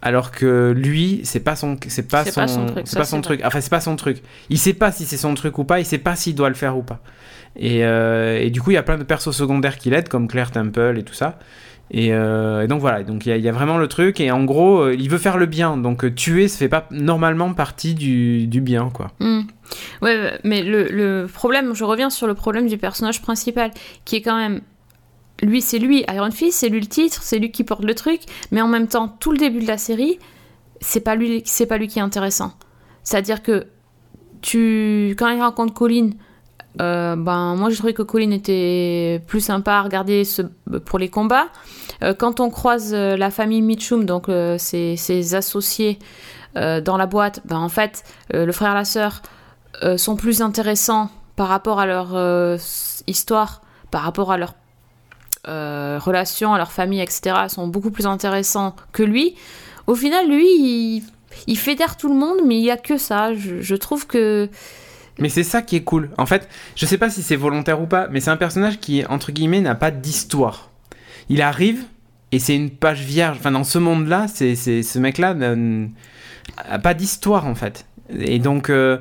Alors que lui, c'est pas son, c'est pas son, pas son truc, c'est pas son truc. Enfin, c'est pas son truc. Il sait pas si c'est son truc ou pas. Il sait pas s'il doit le faire ou pas. Et, euh, et du coup, il y a plein de persos secondaires qui l'aident, comme Claire Temple et tout ça. Et, euh, et donc voilà. Donc il y, a- il y a vraiment le truc. Et en gros, euh, il veut faire le bien. Donc tuer, ça fait pas normalement partie du, du bien, quoi. Hmm. Ouais, mais le, le problème, je reviens sur le problème du personnage principal, qui est quand même. Lui, c'est lui, Iron Fist, c'est lui le titre, c'est lui qui porte le truc, mais en même temps, tout le début de la série, c'est pas lui, c'est pas lui qui est intéressant. C'est-à-dire que tu, quand il rencontre Colin, euh, ben moi j'ai trouvé que Colin était plus sympa à regarder pour les combats. Euh, quand on croise euh, la famille Mitchum, donc ses, associés dans la boîte, ben en fait le frère et la sœur sont plus intéressants par rapport à leur histoire, par rapport à leur euh, relation, à leur famille, etc. sont beaucoup plus intéressants que lui. Au final, lui, il, il fédère tout le monde, mais il y a que ça. Je, trouve que Mais c'est ça qui est cool. En fait, je sais pas si c'est volontaire ou pas, mais c'est un personnage qui, entre guillemets, n'a pas d'histoire. Il arrive et c'est une page vierge. Enfin, dans ce monde-là, c'est, ce mec-là n'a pas d'histoire, en fait. Et donc, euh,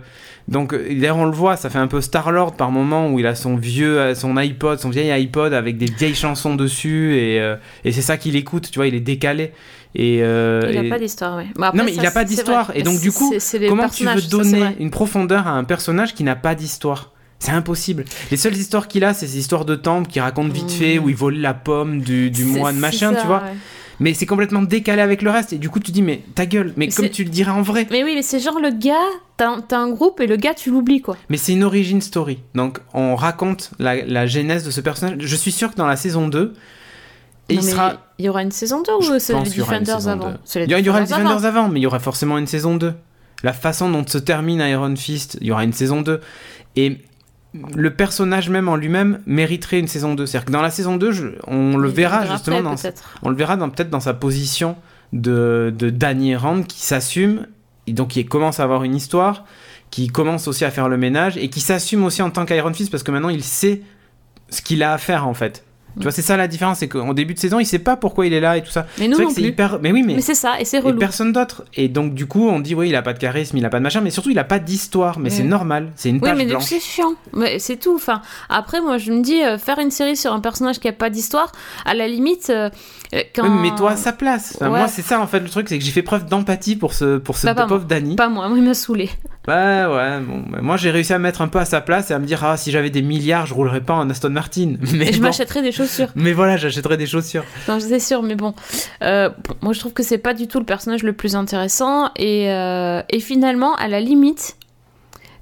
donc euh, d'ailleurs, on le voit, ça fait un peu Star-Lord par moment où il a son vieux, euh, son iPod, son vieil iPod avec des vieilles chansons dessus et, euh, et c'est ça qu'il écoute, tu vois, il est décalé. Et, euh, il et- n'a pas d'histoire. Bon, après, Non, mais ça, il a pas d'histoire. Et donc, du coup, Comment tu veux ça, donner une profondeur à un personnage qui n'a pas d'histoire? C'est impossible. Les seules histoires qu'il a, c'est ces histoires de temple qui racontent vite fait où il vole la pomme du, moine machin, ça, tu vois. ouais. Mais c'est complètement décalé avec le reste. Et du coup, tu dis, mais ta gueule, mais Mais comme tu le dirais en vrai. Mais oui, mais c'est genre le gars, t'as un, groupe et le gars, tu l'oublies, quoi. Mais c'est une origin story. Donc, on raconte la, la genèse de ce personnage. Je suis sûr que dans la saison 2, et Non, il sera. Il y aura une saison 2 Je ou c'est les Defenders avant les Il y, aura- les Defenders Defenders avant, mais il y aura forcément une saison 2. La façon dont se termine Iron Fist, il y aura une saison 2. Et le personnage même en lui-même mériterait une saison 2. C'est-à-dire que dans la saison 2, je- on le verra justement après, dans, peut-être. on le verra dans- peut-être dans sa position de, de Danny Rand qui s'assume, et donc qui commence à avoir une histoire, qui commence aussi à faire le ménage et qui s'assume aussi en tant qu'Iron Fist parce que maintenant il sait ce qu'il a à faire en fait. Tu vois, c'est ça la différence, c'est qu'en début de saison, il sait pas pourquoi il est là et tout ça. Mais C'est nous non plus. hyper. Mais oui, mais. Mais c'est ça, et c'est et relou. personne d'autre. Et donc, du coup, on dit, oui, il a pas de charisme, il a pas de machin, mais surtout, il a pas d'histoire. Mais c'est normal, c'est une Oui, page mais blanche. c'est chiant. Mais c'est tout. Enfin, après, moi, je me dis, euh, faire une série sur un personnage qui a pas d'histoire, à la limite, euh, quand. Oui, mais mets-toi à sa place. Enfin, Ouais. Moi, c'est ça, en fait, le truc, c'est que j'ai fait preuve d'empathie pour ce, pour ce Bah, pauvre Danny. Pas moi, moi, il m'a saoulé. Ouais, ouais, bon, bah, moi j'ai réussi à me mettre un peu à sa place et à me dire, ah, si j'avais des milliards, je roulerais pas en Aston Martin. Mais, Et je bon. m'achèterais des chaussures. Mais voilà, j'achèterais des chaussures. Non, c'est sûr, mais bon. Euh, Moi, je trouve que c'est pas du tout le personnage le plus intéressant. Et, euh, et finalement, à la limite,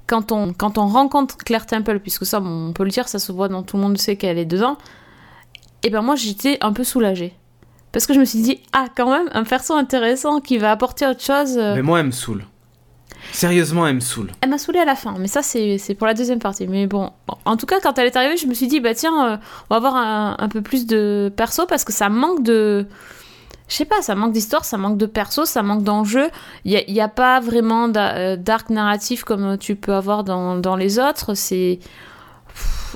quand on, quand on rencontre Claire Temple, puisque ça, bon, on peut le dire, ça se voit dans tout le monde sait qu'elle est dedans, et ben moi, j'étais un peu soulagée. Parce que je me suis dit, ah, quand même, un perso intéressant qui va apporter autre chose. euh, Mais moi, elle me saoule. Sérieusement, elle me saoule. Elle m'a saoulée à la fin, mais ça c'est pour la deuxième partie. Mais bon, en tout cas, quand elle est arrivée, je me suis dit, bah tiens, euh, on va avoir un, un peu plus de perso parce que ça manque de. Je sais pas, ça manque d'histoire, ça manque de perso, ça manque d'enjeu. Il n'y a, pas vraiment euh, d'arc narratif comme tu peux avoir dans, dans les autres. C'est.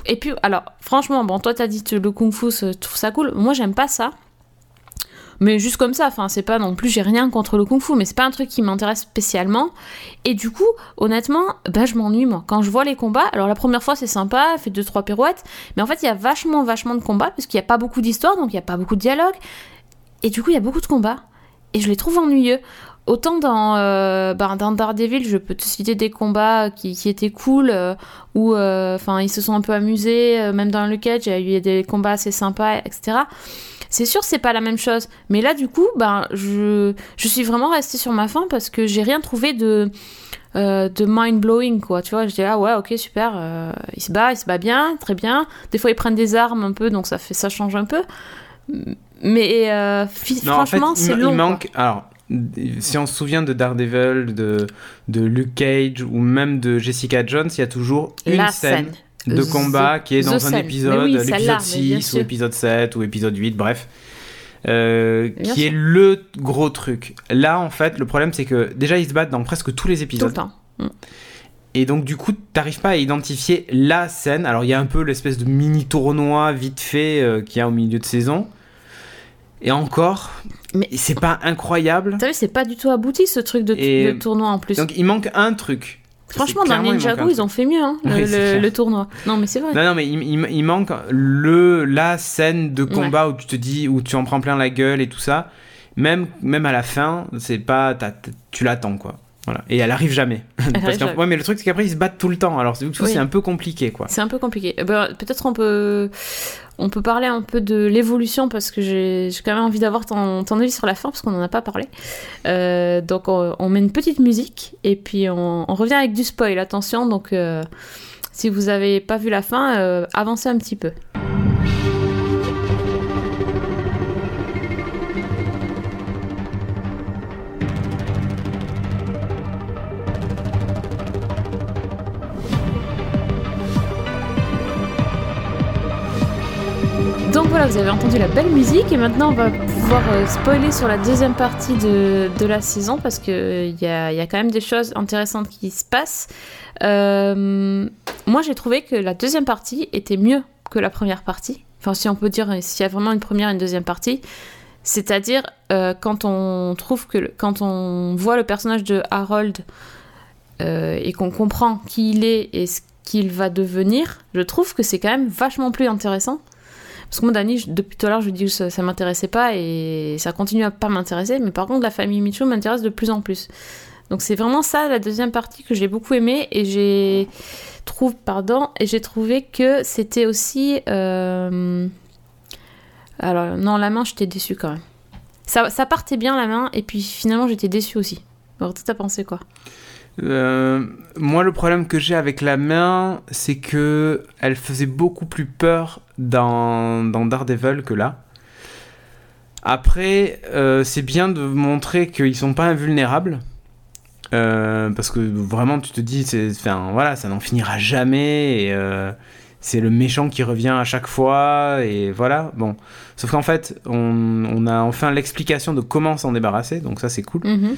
Et puis, alors, franchement, bon, toi t'as dit le kung fu, tu trouves ça cool. Moi, j'aime pas ça. Mais juste comme ça, enfin, c'est pas non plus, j'ai rien contre le kung fu, mais c'est pas un truc qui m'intéresse spécialement. Et du coup, honnêtement, bah, je m'ennuie, moi. Quand je vois les combats, alors la première fois, c'est sympa, fait deux, trois pirouettes, mais en fait, il y a vachement, vachement de combats, parce qu'il n'y a pas beaucoup d'histoire, donc il n'y a pas beaucoup de dialogue. Et du coup, il y a beaucoup de combats. Et je les trouve ennuyeux. Autant dans, euh, bah, dans Daredevil, je peux te citer des combats qui, étaient cool, euh, où euh, enfin ils se sont un peu amusés, même dans le Cage, il y a eu des combats assez sympas, etc. C'est sûr, c'est pas la même chose. Mais là, du coup, ben, je, je suis vraiment restée sur ma faim parce que j'ai rien trouvé de, euh, de mind-blowing, quoi. Tu vois, je dis, ah ouais, ok, super, euh, il se bat, il se bat bien, très bien. Des fois, ils prennent des armes un peu, donc ça, fait, ça change un peu. Mais euh, en fait, franchement, il, c'est il long. quoi. manque. Alors, si on se souvient de Daredevil, de, de Luke Cage ou même de Jessica Jones, il y a toujours une scène. De The- combat qui est dans un épisode, oui, l'épisode mais bien 6 ou épisode 7 ou épisode 8, bref. euh, qui sûr. est le gros truc. Là, en fait, le problème, c'est que déjà, ils se battent dans presque tous les Tout le épisodes. temps. Et donc, du coup, t'arrives pas à identifier la scène. Alors, il y a un peu l'espèce de mini tournoi vite fait euh, qu'il y a au milieu de saison. Et encore, Mais- c'est pas incroyable. T'as vu, c'est pas du tout abouti ce truc de tournoi en plus. Donc, il manque un truc. Franchement, dans Ninjago, ils ont fait mieux, hein, le, Oui, c'est le- clair. le tournoi. Non, mais c'est vrai. Non, non, mais il, il- il manque le, la scène de combat où tu te dis, où tu en prends plein la gueule et tout ça. Même, même à la fin, c'est pas, tu l'attends quoi. Voilà. Et elle arrive jamais. Parce arrive ouais, mais le truc c'est qu'après ils se battent tout le temps. Alors du coup, Oui. c'est un peu compliqué quoi. C'est un peu compliqué. Eh ben, Peut-être on peut, on peut parler un peu de l'évolution parce que j'ai quand même envie d'avoir ton, ton avis sur la fin parce qu'on n'en a pas parlé. Euh, donc on, on met une petite musique et puis on, on revient avec du spoil. Attention, donc euh, si vous avez pas vu la fin, euh, avancez un petit peu. Vous avez entendu la belle musique et maintenant on va pouvoir euh, spoiler sur la deuxième partie de, de la saison parce qu'il y a, y a quand même des choses intéressantes qui se passent. Euh, moi j'ai trouvé que la deuxième partie était mieux que la première partie. Enfin si on peut dire s'il y a vraiment une première et une deuxième partie. C'est-à-dire euh, quand on trouve que quand on voit le personnage de Harold euh, et qu'on comprend qui il est et ce qu'il va devenir, je trouve que c'est quand même vachement plus intéressant. Parce que moi, Dani, depuis tout à l'heure, je dis que ça, ça m'intéressait pas et ça continue à pas m'intéresser. Mais par contre, la famille Micho m'intéresse de plus en plus. Donc c'est vraiment ça la deuxième partie que j'ai beaucoup aimé et j'ai trouve pardon et j'ai trouvé que c'était aussi euh, alors non la main j'étais déçue quand même. Ça, ça partait bien la main et puis finalement j'étais déçue aussi. Alors toi t'as pensé quoi? Euh, moi, le problème que j'ai avec la main, c'est que elle faisait beaucoup plus peur dans, Daredevil que là. Après, euh, c'est bien de montrer qu'ils sont pas invulnérables. Euh, parce que vraiment, tu te dis, enfin, voilà, ça n'en finira jamais. Et c'est le méchant qui revient à chaque fois. Et voilà, bon. Sauf qu'en fait, on, a enfin l'explication de comment s'en débarrasser. Donc ça, c'est cool. Mhm.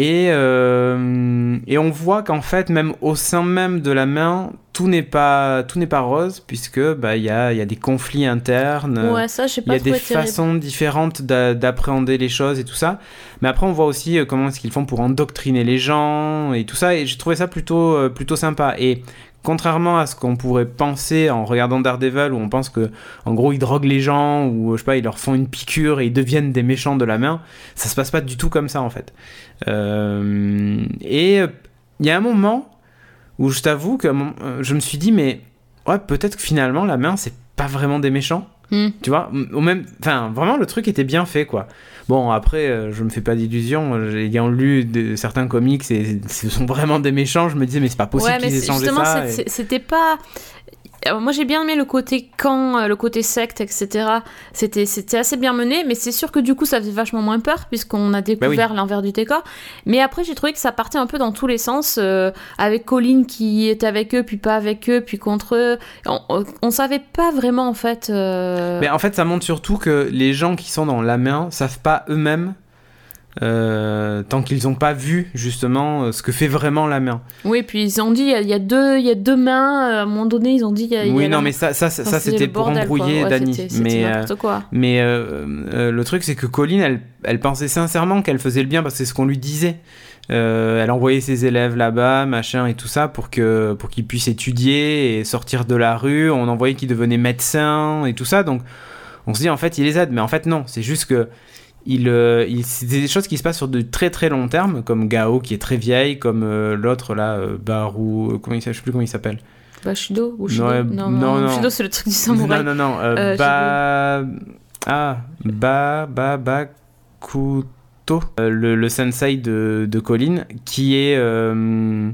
Et, euh, et on voit qu'en fait, même au sein même de la main, tout n'est pas, tout n'est pas rose, puisque bah, il y, a, y a des conflits internes. Ouais, ça, je sais Il y a des façons différentes d'a- d'appréhender les choses et tout ça. Mais après, on voit aussi euh, comment est-ce qu'ils font pour endoctriner les gens et tout ça. Et j'ai trouvé ça plutôt, euh, plutôt sympa. Et contrairement à ce qu'on pourrait penser en regardant Daredevil, où on pense que, en gros, ils droguent les gens, ou je sais pas, ils leur font une piqûre et ils deviennent des méchants de la main, ça se passe pas du tout comme ça en fait. Euh, et il y a un moment où je t'avoue que euh, je me suis dit, mais ouais, peut-être que finalement, la main, c'est pas vraiment des méchants. Hmm. Tu vois, au même, enfin, vraiment, le truc était bien fait, quoi. Bon, après, euh, je me fais pas d'illusions. Ayant lu de, certains comics et ce sont vraiment des méchants, je me disais, mais c'est pas possible Ouais, qu'ils aient changé justement, ça. et- c'était pas. Alors, moi j'ai bien aimé le côté camp, euh, le côté secte, etc. C'était c'était assez bien mené, mais c'est sûr que du coup ça faisait vachement moins peur puisqu'on a découvert l'envers du décor. Mais après j'ai trouvé que ça partait un peu dans tous les sens, euh, avec Colin qui était avec eux, puis pas avec eux, puis contre eux. On, on, on savait pas vraiment en fait. euh, Mais en fait, ça montre surtout que les gens qui sont dans la main savent pas eux-mêmes, euh, tant qu'ils n'ont pas vu justement euh, ce que fait vraiment la main. Oui, puis ils ont dit il y a- il y, a deux il y a deux mains. euh, À un moment donné ils ont dit y a. il y Oui, a non, mais ça, ça, ça, Enfin, ça, c'était pour embrouiller Ouais, Dani. Mais, quoi. mais euh, le truc, c'est que Colline, elle, elle pensait sincèrement qu'elle faisait le bien parce que c'est ce qu'on lui disait. Euh, elle envoyait ses élèves là-bas, machin et tout ça pour que pour qu'ils puissent étudier et sortir de la rue. On envoyait qu'ils devenaient médecins et tout ça. Donc on se dit en fait il les aide, mais en fait non. C'est juste que il, euh, il- c'est des choses qui se passent sur de très très long terme, comme Gao qui est très vieille, comme euh, l'autre là, euh, Baru, euh, comment il, je sais plus comment il s'appelle. Bushido ou Shido Ouais, non, non, non. Bushido c'est le truc du samouraï. Non, non, non. ba... Ah, Ba... Ba... Bakuto. Le, le sensei de, de Colin, qui est... On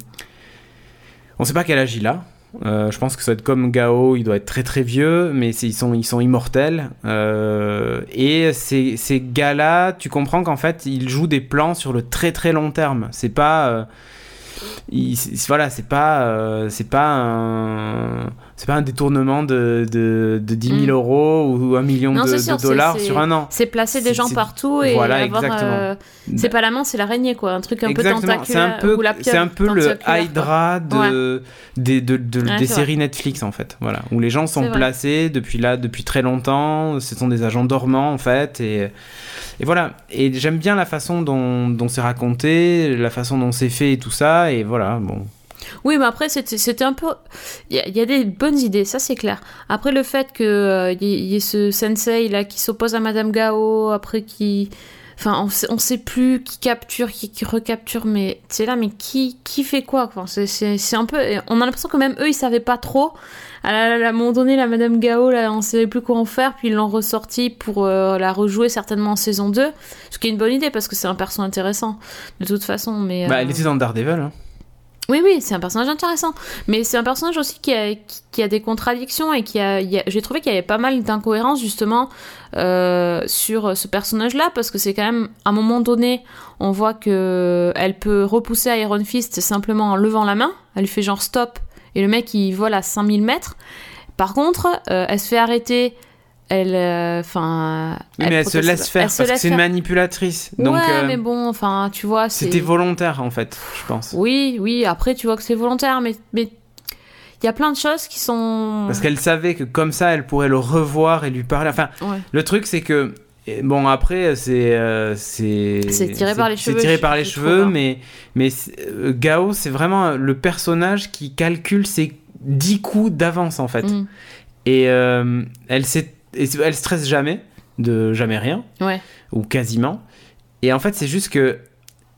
sait pas quel âge il a. Euh, je pense que ça doit être comme Gao, il doit être très très vieux, mais ils sont, immortels. Euh, et ces, ces gars-là, tu comprends qu'en fait, ils jouent des plans sur le très très long terme. C'est pas... euh, voilà, c'est pas, c'est pas un, c'est pas un détournement de, de, de 10 000 Mm. euros ou un million Non, de, dollars sur un an. C'est placer des gens partout et voilà, avoir. exactement. euh, c'est pas la main, c'est l'araignée, quoi. Un truc un peu Exactement, tentaculaire. c'est un peu, c'est un le. Hydra de, des, de, Ouais, des séries Netflix en fait, voilà, où les gens sont placés depuis là, depuis très longtemps. Ce sont des agents dormants en fait, et, et voilà. Et j'aime bien la façon dont, dont c'est raconté, la façon dont c'est fait et tout ça, et voilà, bon. Oui, mais après, c'était un peu. Il y, a- il y a des bonnes idées, ça c'est clair. Après, le fait qu'il y, ait- il y ait ce sensei là qui s'oppose à Madame Gao, après qui. Enfin, on sait, on sait plus qui capture, qui, qui recapture, mais c'est là, mais qui, qui fait quoi quoi? C'est- un peu. On a l'impression que même eux, ils savaient pas trop. À, la- à un moment donné, la Madame Gao, là, on savait plus quoi en faire, puis ils l'ont ressorti pour euh, la rejouer certainement en saison 2. Ce qui est une bonne idée parce que c'est un perso intéressant, de toute façon. Mais, Bah, euh, elle était dans Daredevil. Hein. Oui, oui, c'est un personnage intéressant. Mais c'est un personnage aussi qui a, des contradictions et qui a. J'ai trouvé qu'il y avait pas mal d'incohérences justement euh, sur ce personnage-là parce que c'est quand même, à un moment donné, on voit que elle peut repousser Iron Fist simplement en levant la main. Elle fait genre stop et le mec il vole à 5000 mètres. Par contre, euh, elle se fait arrêter. Elle. Enfin. Oui, mais elle se laisse faire elle parce que c'est une manipulatrice. Donc ouais, euh, mais bon, enfin, tu vois. c'était volontaire en fait, je pense. oui, oui, après tu vois que c'est volontaire, mais mais il y a plein de choses qui sont. Parce qu'elle savait que comme ça, elle pourrait le revoir et lui parler. Enfin, Ouais. le truc, c'est que. Bon, après, c'est. euh, c'est tiré par les cheveux, C'est tiré par les cheveux, mais, mais euh, Gao, c'est vraiment le personnage qui calcule ses 10 coups d'avance, en fait. Mm, Et euh, elle, s'est- et elle stresse jamais, de jamais rien, ouais. ou quasiment. Et en fait, c'est juste que.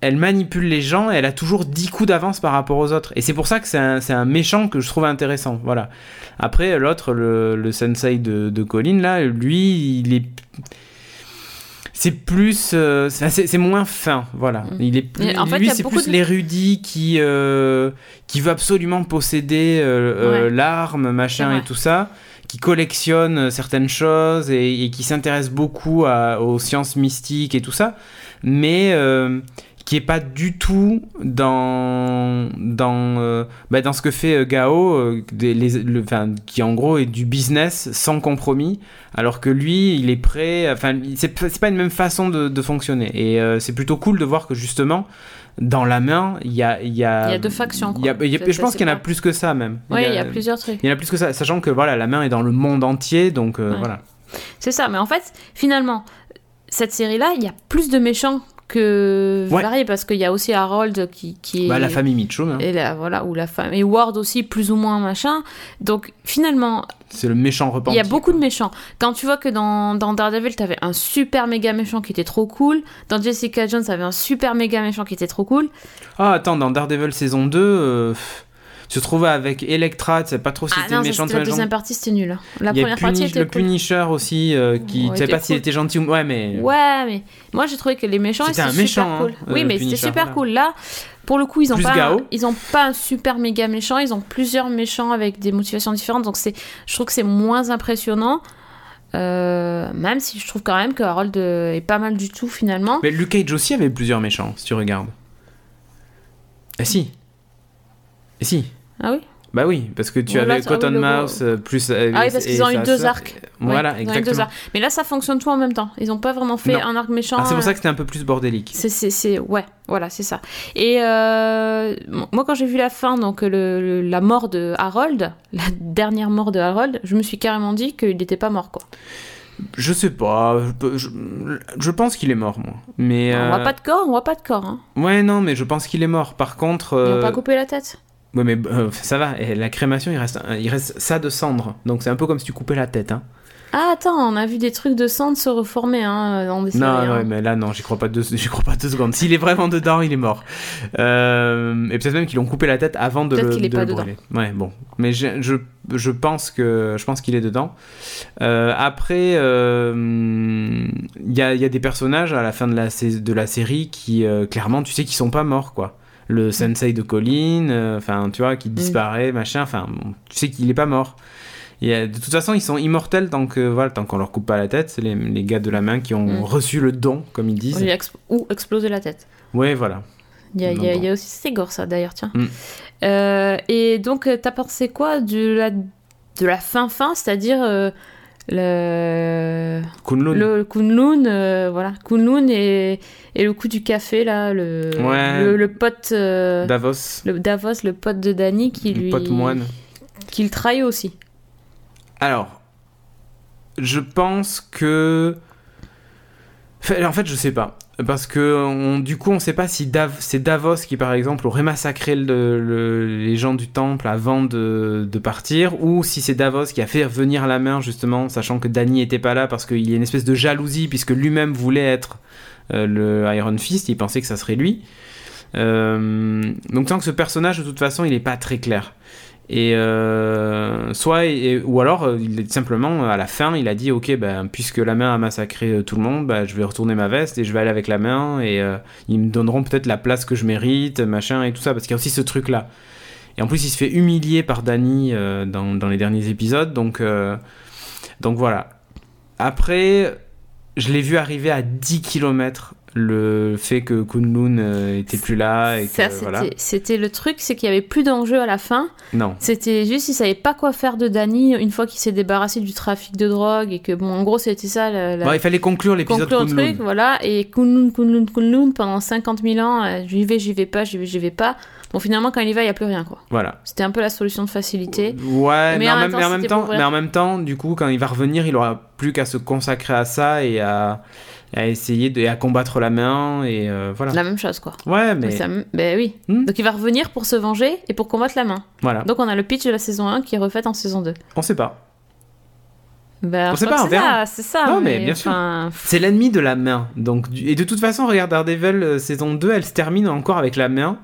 Elle manipule les gens et elle a toujours 10 coups d'avance par rapport aux autres. Et c'est pour ça que c'est un, méchant que je trouve intéressant. Voilà. Après, l'autre, le, le sensei de, de Colin, là, lui, il est. C'est plus. euh, c'est moins fin, voilà. Mm. Il est plus, en fait, lui, c'est plus de- l'érudit qui, euh, qui veut absolument posséder euh, euh, Ouais. l'arme, machin et tout ça, collectionne euh, certaines choses et, qui s'intéresse beaucoup aux sciences mystiques et tout ça, mais euh, qui est pas du tout dans dans euh, bah, dans ce que fait Gao qui en gros est du business sans compromis alors que lui il est prêt enfin c'est pas une même façon de, fonctionner. Et c'est plutôt cool de voir que justement dans la main il y a il y a y a deux factions, y a- quoi. il y a- je pense qu'il y en a plus que ça même Oui, il y a plusieurs trucs. il y en a plus que ça sachant que voilà la main est dans le monde entier donc euh, Ouais. voilà C'est ça, mais en fait, finalement, cette série-là, il y a plus de méchants que Ouais. variés parce qu'il y a aussi Harold qui, qui est. bah, la famille Mitchum hein. Et la, voilà, ou la femme. Et Ward aussi, plus ou moins machin. Donc finalement, c'est le méchant il repenti y a beaucoup de méchants. Quand tu vois que dans, dans Daredevil, t'avais un super méga méchant qui était trop cool. Dans Jessica Jones, t'avais un super méga méchant qui était trop cool. Ah, attends, dans Daredevil saison 2, euh, pff, tu te trouvais avec Electra, tu sais pas trop si Ah c'était ça, méchant la deuxième partie, c'était nul. hein. La Il y a première partie Punish- était le cool. Punisher aussi, euh, qui Ouais, tu sais pas s'il cool. était gentil ou. Ouais, mais. Ouais, mais moi j'ai trouvé que les méchants un étaient super méchant, cool. hein, oui, euh, mais c'était super voilà. cool. Là, pour le coup, ils ont Plus pas, Gao. ils ont pas un super méga méchant. Ils ont plusieurs méchants avec des motivations différentes. Donc je trouve que c'est moins impressionnant. Euh, même si je trouve quand même que Harold euh, est pas mal du tout finalement. Mais Luke Cage aussi avait plusieurs méchants, si tu regardes. Eh si. Eh si. Ah oui? Bah oui, parce que tu Voilà, avais oui, Cotton le. Mouse euh, plus. euh, Ah oui, parce et qu'ils ont eu deux arcs. Voilà, Ouais, ils exactement. arcs. Mais là, ça fonctionne tout en même temps. Ils ont pas vraiment fait Non. un arc méchant. Ah, c'est pour ça euh, que c'était un peu plus bordélique. C'est, ouais, voilà, c'est ça. Et euh, moi, quand j'ai vu la fin, donc le, le- la mort de Harold, la dernière mort de Harold, je me suis carrément dit qu'il n'était pas mort, quoi. Je sais pas, je, pense qu'il est mort, moi. Mais. On voit pas de corps, on voit pas de corps. Hein. Ouais, non, mais je pense qu'il est mort. Par contre. Ils n'ont euh, pas coupé la tête. Ouais, mais euh, ça va. Et la crémation, il reste, il reste ça de cendre. Donc c'est un peu comme si tu coupais la tête. Hein. Ah, attends, on a vu des trucs de cendre se reformer hein, dans des séries. Non, ouais, mais là, non, j'y crois pas deux, crois pas deux secondes. S'il est vraiment dedans, il est mort. Euh, et peut-être même qu'ils l'ont coupé la tête avant de le, de pas le dedans. brûler. Ouais, bon. Mais je, je, je pense que, je pense qu'il est dedans. Euh, après, euh, il y, a, il y a des personnages à la fin de la, de la série qui, euh, clairement, tu sais qu'ils sont pas morts, quoi. Le sensei de Colin, euh, enfin, tu vois, qui disparaît, machin, enfin, bon, tu sais qu'il est pas mort. Et, euh, de toute façon, ils sont immortels tant que voilà, tant qu'on leur coupe pas la tête. C'est les, les gars de la main qui ont Mm. reçu le don, comme ils disent. lui a ex- Ou exploser la tête. Ouais, voilà. Il y a, y y aussi c'est gore ça d'ailleurs, tiens. Mm. Euh, et donc, t'as pensé quoi de la, de la fin fin, c'est-à-dire euh, le, Kunlun. le Kunlun, euh, voilà, Kunlun et, et le coup du café là, le, Ouais. le, le pote, euh, Davos, le Davos, le pote de Danny qui le lui, pote moine. qui le trahit aussi. Alors, je pense que. En fait, je sais pas. Parce que du coup, on sait pas si c'est Davos qui, par exemple, aurait massacré le- le- les gens du temple avant de, de partir, ou si c'est Davos qui a fait venir la main, justement, sachant que Danny était pas là, parce qu'il y a une espèce de jalousie, puisque lui-même voulait être euh, le Iron Fist, il pensait que ça serait lui. Euh, donc, tant que ce personnage, de toute façon, il est pas très clair. Et euh, soit ou alors euh, il est simplement à la fin il a dit ok ben puisque la main a massacré euh, tout le monde ben, je vais retourner ma veste et je vais aller avec la main et euh, ils me donneront peut-être la place que je mérite machin et tout ça parce qu'il y a aussi ce truc là et en plus il se fait humilier par Danny euh, dans, dans les derniers épisodes donc euh, donc voilà. Après je l'ai vu arriver à 10 km le fait que Kunlun euh, était plus là et Ça, c'était voilà c'était le truc, c'est qu'il y avait plus d'enjeu à la fin. non C'était juste, il savait pas quoi faire de Danny une fois qu'il s'est débarrassé du trafic de drogue et que, bon, en gros, c'était ça la, la- Bon, il fallait conclure l'épisode conclure le Kunlun truc, voilà. Et Kunlun, Kunlun, Kunlun, pendant 50 000 ans, euh, j'y vais, j'y vais pas, j'y vais, j'y vais pas. Bon, finalement, quand il y va, il y a plus rien, quoi. voilà C'était un peu la solution de facilité. Ouais, mais, Mais en, même, même mais en temps, même mais en même temps, du coup, quand il va revenir, il aura plus qu'à se consacrer à ça et à, à essayer de et à combattre la main et euh, voilà. La même chose, quoi. Ouais, mais Ça ben oui. Hmm. Donc il va revenir pour se venger et pour combattre la main. voilà, Donc on a le pitch de la saison 1 qui est refait en saison 2. on sait pas. Ben, On sait pas, on c'est ça, c'est ça. Non, mais bien sûr. C'est l'ennemi de la main. Donc, et de toute façon, regarde Daredevil euh, saison 2, elle se termine encore avec la main.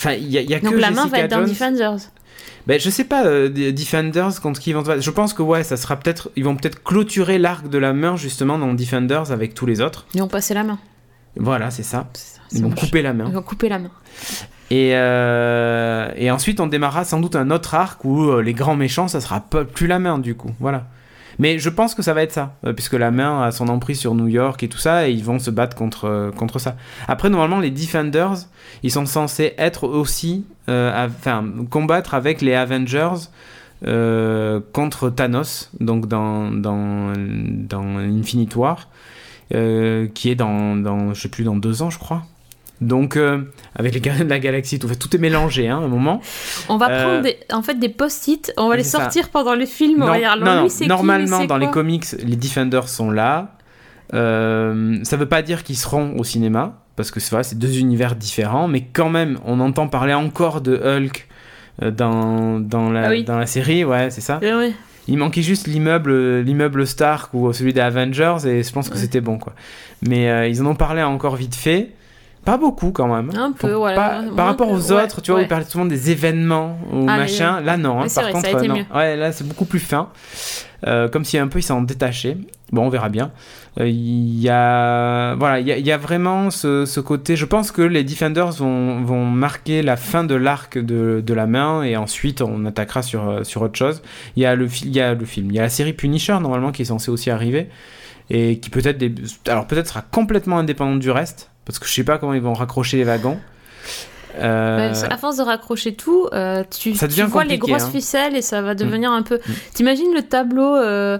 Enfin, il y a, y a Donc que la main Jessica va être dans. Defenders. Ben, je sais pas, euh, Defenders contre qui ils vont. Je pense que ouais, ça sera peut-être, ils vont peut-être clôturer l'arc de la main justement dans Defenders avec tous les autres. Ils vont passer la main. Voilà, c'est ça. Ils vont couper la main. Ils vont couper la main. Et, euh, et ensuite, on démarrera sans doute un autre arc où euh, les grands méchants, ça sera plus la main du coup. Voilà. Mais je pense que ça va être ça, euh, puisque la main a son emprise sur New York et tout ça, et ils vont se battre contre, euh, contre ça. Après, normalement, les Defenders, ils sont censés être aussi, euh, enfin, combattre avec les Avengers contre Thanos, donc dans, dans, dans Infinite War, qui est dans, dans, je sais plus, dans deux ans, je crois. Donc, euh, avec les gardiens de la galaxie, tout, tout est mélangé hein, à un moment. On va Euh, prendre des, en fait des post-it, on va les ça. sortir pendant le film. on Non, alors non, non, lui, qui, normalement, dans les comics, les Defenders sont là. Euh, ça veut pas dire qu'ils seront au cinéma, parce que c'est deux univers différents, mais quand même, on entend parler encore de Hulk euh, dans, dans, la, Ah oui. dans la série, ouais, c'est ça. Ouais. Il manquait juste l'immeuble, l'immeuble Stark ou celui des Avengers, et je pense que Ouais. c'était bon, quoi. Mais ils en ont parlé encore vite fait. Pas beaucoup quand même. Un peu, Faut voilà. pas- par rapport aux ouais, autres, tu vois, ouais. ils parlaient souvent des événements ou Ah, machin. Là, non. hein, par vrai, contre, non. Ouais, là, c'est beaucoup plus fin. Euh, comme si un peu ils s'en détachaient. Bon, on verra bien. Euh, Il y a, voilà, il y a, il y a vraiment ce, ce côté. Je pense que les Defenders vont, vont marquer la fin de l'arc de, de la main et ensuite on attaquera sur, euh, sur autre chose. Il y a le, il y a le film, il y a la série Punisher normalement qui est censée aussi arriver et qui peut-être, des- alors peut-être sera complètement indépendante du reste parce que je sais pas comment ils vont raccrocher les wagons. Euh, Ouais, à force de raccrocher tout, euh, tu, tu vois les grosses hein. ficelles et ça va devenir un peu. T'imagines le tableau euh,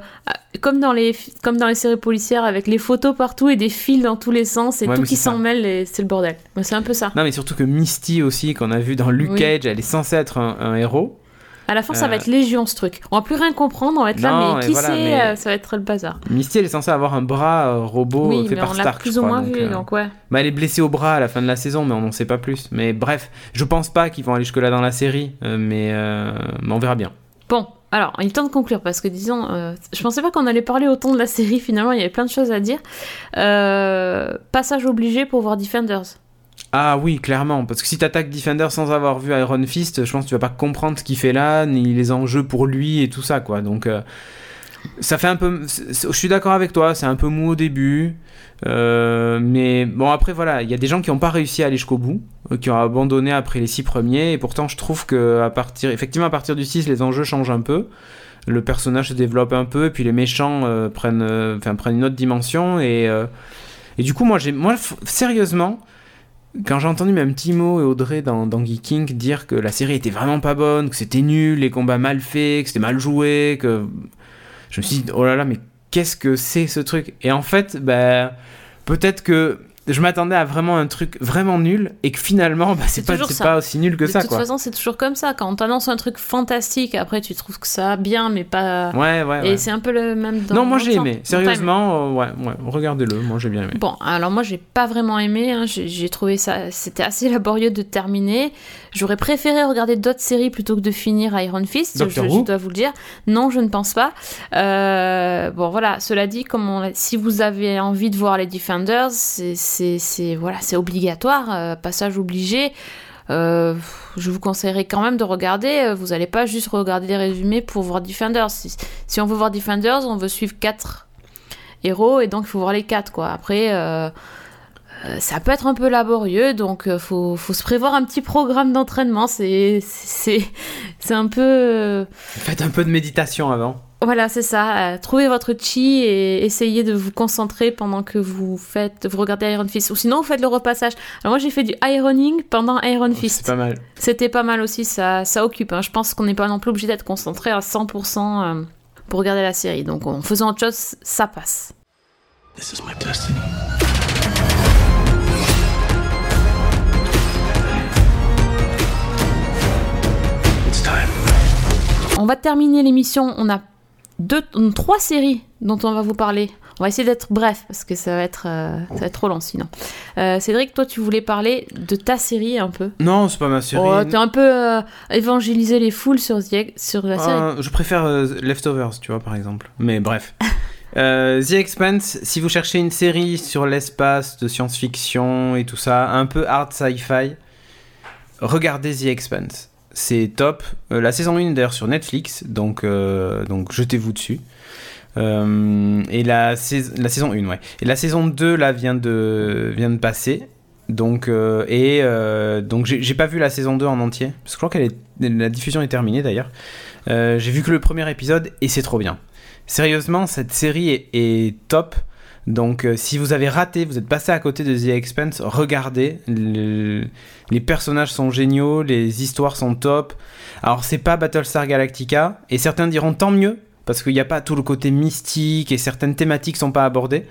comme dans les comme dans les séries policières avec les photos partout et des fils dans tous les sens et Ouais, tout qui s'en mêle et c'est le bordel. Ouais, C'est un peu ça. Non, mais surtout que Misty aussi, qu'on a vu dans Luke Oui. Cage, elle est censée être un, un héros. À la fin, ça va Euh. être légion ce truc. On va plus rien comprendre, on va être là, mais qui voilà, c'est mais- euh, Ça va être le bazar. Misty, elle est censée avoir un bras euh, robot oui, fait mais par on l'a Stark. plus ou moins vu, donc ouais. bah, elle est blessée au bras à la fin de la saison, mais on n'en sait pas plus. Mais bref, je pense pas qu'ils vont aller jusque-là dans la série, mais, mais on verra bien. Bon, alors, il est temps de conclure parce que disons, euh, je pensais pas qu'on allait parler autant de la série finalement, il y avait plein de choses à dire. Euh, passage obligé pour voir Defenders. Ah oui, clairement, parce que si t'attaques Defender sans avoir vu Iron Fist, je pense que tu vas pas comprendre ce qu'il fait là, ni les enjeux pour lui et tout ça, quoi. Donc, euh, ça fait un peu. Je suis d'accord avec toi, c'est un peu mou au début. euh, mais bon, après, voilà, il y a des gens qui n'ont pas réussi à aller jusqu'au bout, euh, qui ont abandonné après les six premiers, et pourtant, je trouve que à partir, effectivement, à partir du 6, les enjeux changent un peu. Le personnage se développe un peu, et puis les méchants prennent, une autre dimension, et, du coup, moi, moi, sérieusement, quand j'ai entendu même Timo et Audrey dans, dans Geeking dire que la série était vraiment pas bonne, que c'était nul, les combats mal faits, que c'était mal joué, que je me suis dit oh là là mais qu'est-ce que c'est ce truc? Et en fait, bah, peut-être que je m'attendais à vraiment un truc vraiment nul et que finalement bah, c'est pas aussi nul que de ça toute quoi. façon, c'est toujours comme ça. Quand on t'annonce un truc fantastique, après tu trouves que ça bien, mais pas. Ouais ouais. Et ouais. c'est un peu le même dans non moi j'ai aimé. Sérieusement euh, ouais ouais regardez-le moi j'ai bien aimé. Bon, alors moi j'ai pas vraiment aimé, hein. j'ai trouvé ça, c'était assez laborieux de terminer. J'aurais préféré regarder d'autres séries plutôt que de finir Iron Fist, je, je dois vous le dire. Non, je ne pense pas. Euh, bon voilà, cela dit, comme on si vous avez envie de voir les Defenders, c'est- c'est voilà, c'est obligatoire, euh, passage obligé. Euh, je vous conseillerais quand même de regarder. euh, Vous n'allez pas juste regarder les résumés pour voir Defenders. Si, on veut voir Defenders, on veut suivre quatre héros et donc il faut voir les quatre quoi. Après, ça peut être un peu laborieux, donc euh, faut, faut se prévoir un petit programme d'entraînement. C'est un peu Faites un peu de méditation avant. Voilà, c'est ça. euh, trouvez votre chi et essayez de vous concentrer pendant que vous faites vous regardez Iron Fist. Ou sinon vous faites le repassage. Alors moi j'ai fait du ironing pendant Iron Oh, C'est Fist. pas mal. C'était pas mal aussi, ça, ça occupe. hein. Je pense qu'on n'est pas non plus obligé d'être concentré à 100% euh, pour regarder la série. Donc en faisant autre chose, ça passe. This is my destiny. It's time. On va terminer l'émission. On a deux, trois séries dont on va vous parler. On va essayer d'être bref parce que ça va être, euh, ça va être trop long sinon. Euh, Cédric, toi, tu voulais parler de ta série un peu. Non c'est pas ma série. Oh, t'es un peu euh, évangélisé les foules sur, The- sur la série. Je préfère Leftovers, tu vois, par exemple. Mais bref. The Expanse, si vous cherchez une série sur l'espace, de science-fiction et tout ça, un peu hard sci-fi, regardez The Expanse. C'est top. Euh, la saison 1 d'ailleurs sur Netflix, donc, euh, donc jetez-vous dessus. Euh, et la, sais- la saison 1, ouais. Et la saison 2, là, vient de, vient de passer. Donc, et donc j'ai pas vu la saison 2 en entier, parce que je crois que la diffusion est terminée d'ailleurs. J'ai vu que le premier épisode et c'est trop bien. Sérieusement, cette série est top. Donc, euh, si vous avez raté, vous êtes passé à côté de The Expanse, regardez. Le- les personnages sont géniaux, les histoires sont top. Alors, c'est pas Battlestar Galactica, et certains diront tant mieux, parce qu'il n'y a pas tout le côté mystique et certaines thématiques sont pas abordées.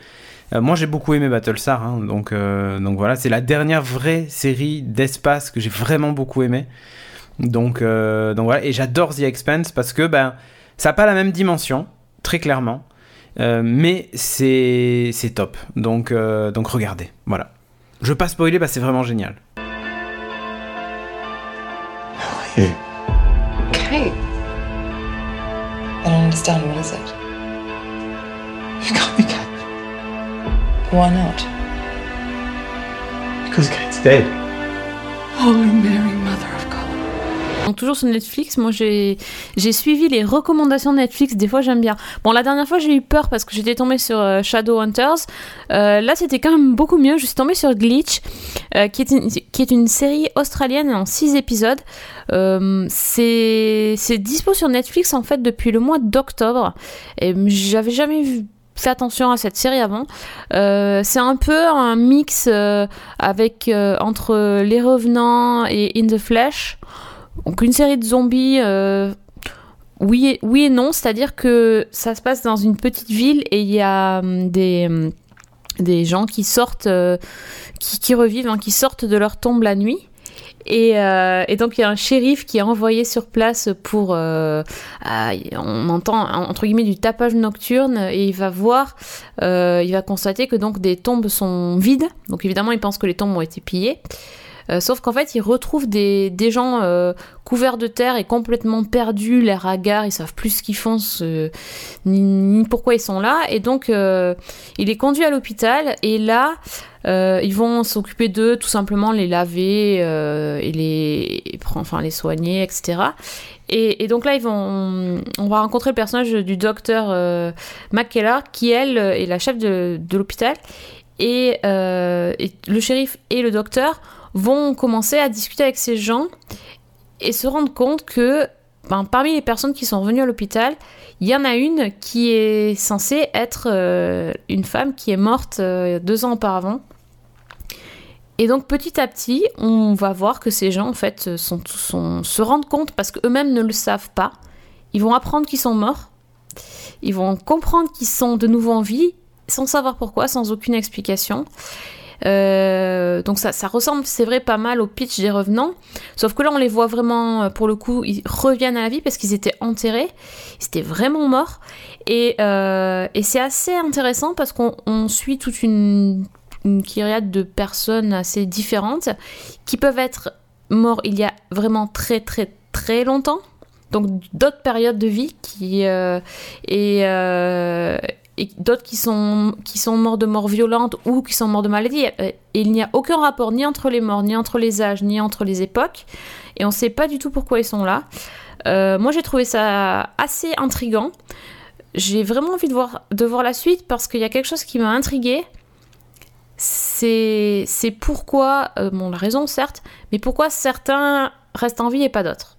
Euh, moi, j'ai beaucoup aimé Battlestar, hein, donc, euh, donc voilà, c'est la dernière vraie série d'espace que j'ai vraiment beaucoup aimé. Donc, donc voilà, et j'adore The Expanse parce que ben, ça n'a pas la même dimension, très clairement. Euh, mais c'est c'est top. Donc, euh, donc regardez. Voilà. Je veux pas spoiler, parce que c'est vraiment génial. Hey, Kate. I don't understand. What is it? you got me, Kate. Why not? Because Kate's dead. Holy Mary, Mother of. Donc toujours sur Netflix, moi j'ai suivi les recommandations de Netflix, des fois j'aime bien. Bon la dernière fois j'ai eu peur parce que j'étais tombée sur euh, Shadowhunters, Euh, là c'était quand même beaucoup mieux, je suis tombée sur Glitch, euh, qui, est une, série australienne en 6 épisodes. Euh, c'est dispo sur Netflix en fait depuis le mois d'octobre, et j'avais jamais vu fait attention à cette série avant. C'est un peu un mix avec entre Les Revenants et In the Flesh. Donc une série de zombies, euh, oui, et, oui et non, c'est-à-dire que ça se passe dans une petite ville et il y a hum, des, hum, des gens qui sortent, euh, qui, revivent, hein, qui sortent de leur tombe la nuit. Et, euh, et donc il y a un shérif qui est envoyé sur place pour, on entend entre guillemets du tapage nocturne et il va voir, il va constater que donc des tombes sont vides. Donc évidemment il pense que les tombes ont été pillées. Euh, sauf qu'en fait, ils retrouvent des, des gens euh, couverts de terre et complètement perdus, l'air hagard, ils savent plus ce qu'ils font, ce- ni, pourquoi ils sont là. Et donc, euh, il est conduit à l'hôpital et là, ils vont s'occuper d'eux, tout simplement les laver et les, enfin, les soigner, etc. Et, donc là, ils vont, on va rencontrer le personnage du docteur euh, McKellar, qui elle est la chef de, l'hôpital. Et le shérif et le docteur vont commencer à discuter avec ces gens et se rendre compte que ben, parmi les personnes qui sont revenues à l'hôpital, il y en a une qui est censée être euh, une femme qui est morte euh, deux ans auparavant. Et donc petit à petit, on va voir que ces gens en fait sont, se rendent compte parce qu'eux-mêmes ne le savent pas. Ils vont apprendre qu'ils sont morts. Ils vont comprendre qu'ils sont de nouveau en vie sans savoir pourquoi, sans aucune explication. Euh, donc ça, ça ressemble, c'est vrai, pas mal au pitch des revenants. Sauf que là, on les voit vraiment, euh, pour le coup, ils reviennent à la vie parce qu'ils étaient enterrés. Ils étaient vraiment morts. Et, euh, c'est assez intéressant parce qu'on on suit toute une, une de personnes assez différentes qui peuvent être morts il y a vraiment très très très longtemps. Donc d'autres périodes de vie qui et, et d'autres qui sont morts de mort violente ou qui sont morts de maladie. Et il n'y a aucun rapport ni entre les morts, ni entre les âges, ni entre les époques. Et on ne sait pas du tout pourquoi ils sont là. Euh, moi, j'ai trouvé ça assez intrigant. J'ai vraiment envie de voir, de voir la suite parce qu'il y a quelque chose qui m'a intriguée. C'est c'est pourquoi, euh, bon, la raison certes, mais pourquoi certains restent en vie et pas d'autres.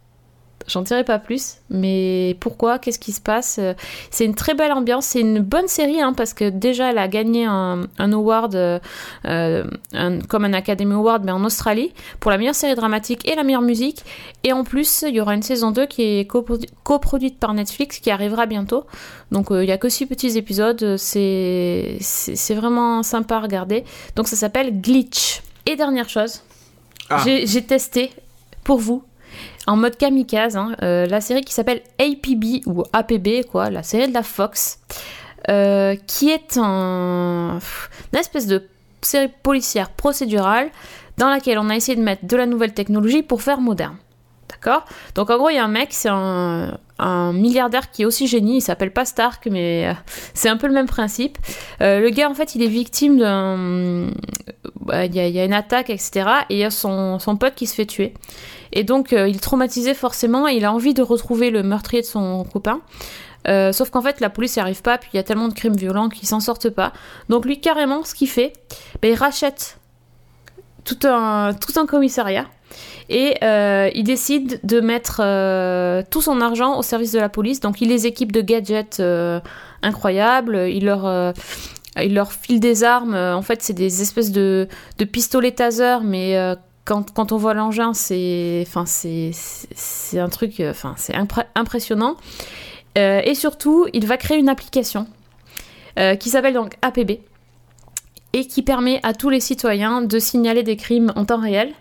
J'en dirai pas plus, mais pourquoi Qu'est-ce qui se passe Euh, C'est une très belle ambiance, c'est une bonne série hein, parce que déjà elle a gagné un, un award, euh, euh, un- comme un Academy Award, mais en Australie, pour la meilleure série dramatique et la meilleure musique. Et en plus, il y aura une saison 2 qui est coprodu- coproduite par Netflix qui arrivera bientôt. Donc euh, il y a que 6 petits épisodes, c'est vraiment sympa à regarder. Donc ça s'appelle Glitch. Et dernière chose, Ah. j'ai testé pour vous en mode kamikaze, hein, euh, la série qui s'appelle APB ou APB, quoi, la série de la Fox, euh, qui est un, une espèce de série policière procédurale dans laquelle on a essayé de mettre de la nouvelle technologie pour faire moderne. D'accord? Donc en gros, il y a un mec, c'est un, un milliardaire qui est aussi génie, il s'appelle pas Stark, mais euh, c'est un peu le même principe. Euh, le gars, en fait, il est victime d'un... bah, Il y, a- une attaque, etc. Et il y a son, son pote qui se fait tuer. Et donc, euh, il est traumatisé forcément et il a envie de retrouver le meurtrier de son copain. Sauf qu'en fait, la police n'y arrive pas, puis il y a tellement de crimes violents qu'ils s'en sortent pas. Donc lui, carrément, ce qu'il fait, ben, il rachète tout un, tout un commissariat et euh, il décide de mettre euh, tout son argent au service de la police. Donc il les équipe de gadgets euh, incroyables. Il leur, il leur file des armes. En fait, c'est des espèces de, de pistolets taser, mais quand, quand, on voit l'engin, c'est, enfin, c'est, un truc, enfin, c'est impressionnant. et surtout, il va créer une application qui s'appelle donc APB et qui permet à tous les citoyens de signaler des crimes en temps réel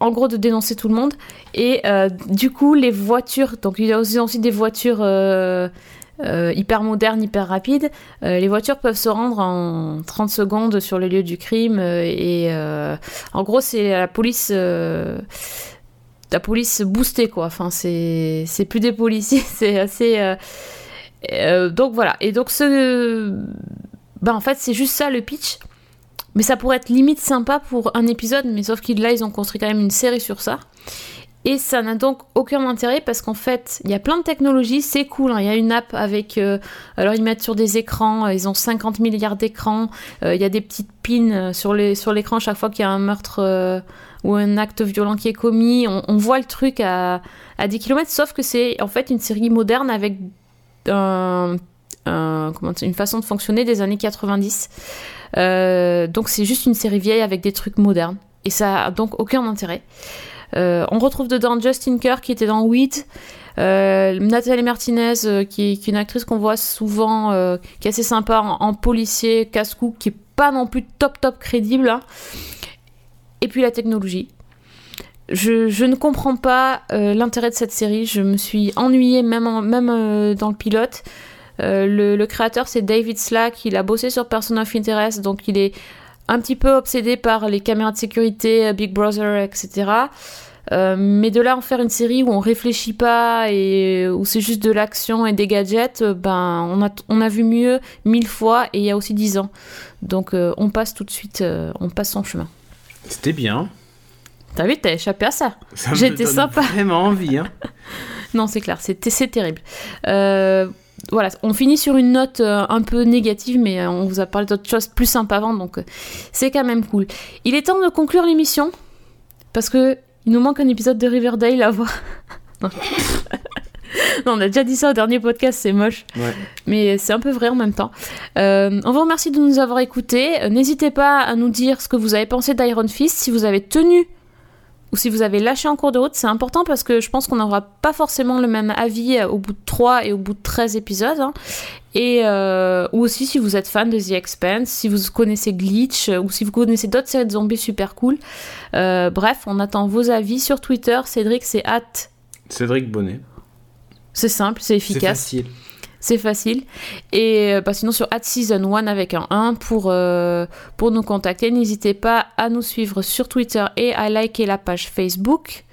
en gros de dénoncer tout le monde. Et euh, du coup, les voitures, donc il y a aussi, des voitures euh, hyper modernes, hyper rapides. les voitures peuvent se rendre en 30 secondes sur le lieu du crime. et en gros, c'est la police. la police boostée, quoi. Enfin, c'est plus des policiers, c'est assez. donc voilà. Et donc, ce. Ben, en fait, c'est juste ça le pitch. Mais ça pourrait être limite sympa pour un épisode, mais sauf qu'ils là, ils ont construit quand même une série sur ça. Et ça n'a donc aucun intérêt parce qu'en fait, il y a plein de technologies, c'est cool. Hein. Il y a une app avec. Euh, alors, ils mettent sur des écrans, euh, ils ont 50 milliards d'écrans. Euh, il y a des petites pins sur l'écran chaque fois qu'il y a un meurtre ou un acte violent qui est commis. On, voit le truc à, à 10 km, sauf que c'est en fait une série moderne avec un, une façon de fonctionner des années 90. Euh, donc c'est juste une série vieille avec des trucs modernes. Et ça a donc aucun intérêt. Euh, on retrouve dedans Justin Kerr qui était dans Weed. Euh, Nathalie Martinez, qui, est une actrice qu'on voit souvent, qui est assez sympa en, policier, casse-cou, qui est pas non plus top top crédible. Hein. Et puis la technologie. Je, ne comprends pas l'intérêt de cette série. Je me suis ennuyée même, même dans le pilote. Euh, le, créateur, c'est David Slack. Il a bossé sur Person of Interest, donc il est un petit peu obsédé par les caméras de sécurité, Big Brother, etc. Euh, mais de là en faire une série où on réfléchit pas et où c'est juste de l'action et des gadgets, euh, ben on a, on a vu mieux mille fois et il y a aussi dix ans. Donc on passe tout de suite, on passe son chemin. C'était bien. T'as vu, t'as échappé à ça. ça J'étais sympa. Vraiment envie. Hein. non, c'est clair, c'est terrible. Voilà, on finit sur une note euh, un peu négative, mais euh, on vous a parlé d'autres choses plus sympas avant, donc euh, c'est quand même cool. Il est temps de conclure l'émission, parce que il nous manque un épisode de Riverdale à voir. non. on a déjà dit ça au dernier podcast, c'est moche. Mais c'est un peu vrai en même temps. on vous remercie de nous avoir écoutés. N'hésitez pas à nous dire ce que vous avez pensé d'Iron Fist, si vous avez tenu ou si vous avez lâché en cours de route, c'est important parce que je pense qu'on n'aura pas forcément le même avis euh, au bout de 3 et au bout de 13 épisodes. Hein. Et euh, ou aussi si vous êtes fan de The Expanse, si vous connaissez Glitch, ou si vous connaissez d'autres séries de zombies super cool. Euh, bref, on attend vos avis sur Twitter. Cédric, c'est at... Cédric Bonnet. C'est simple, c'est efficace. C'est facile c'est facile. Et euh, bah, sinon sur at season 1 avec un 1 pour, euh, pour nous contacter. N'hésitez pas à nous suivre sur Twitter et à liker la page Facebook.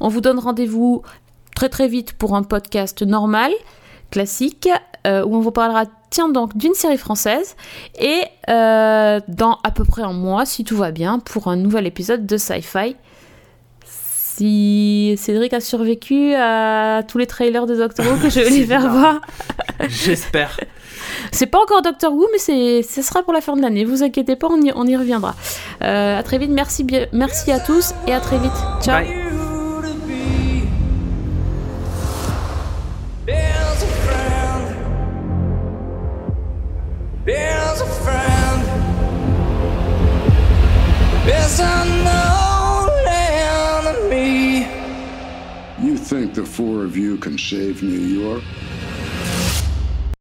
On vous donne rendez-vous très très vite pour un podcast normal, classique, euh, où on vous parlera tiens donc d'une série française et dans à peu près un mois, si tout va bien, pour un nouvel épisode de Sci-Fi si Cédric a survécu à tous les trailers de Doctor Who que je vais lui faire voir. J'espère. C'est pas encore Doctor Who, mais c'est, ce sera pour la fin de l'année. Vous inquiétez pas, on y, on y reviendra. Euh, à très vite, merci, merci à tous et à très vite. Ciao. Bye. Think the four of you can save New York?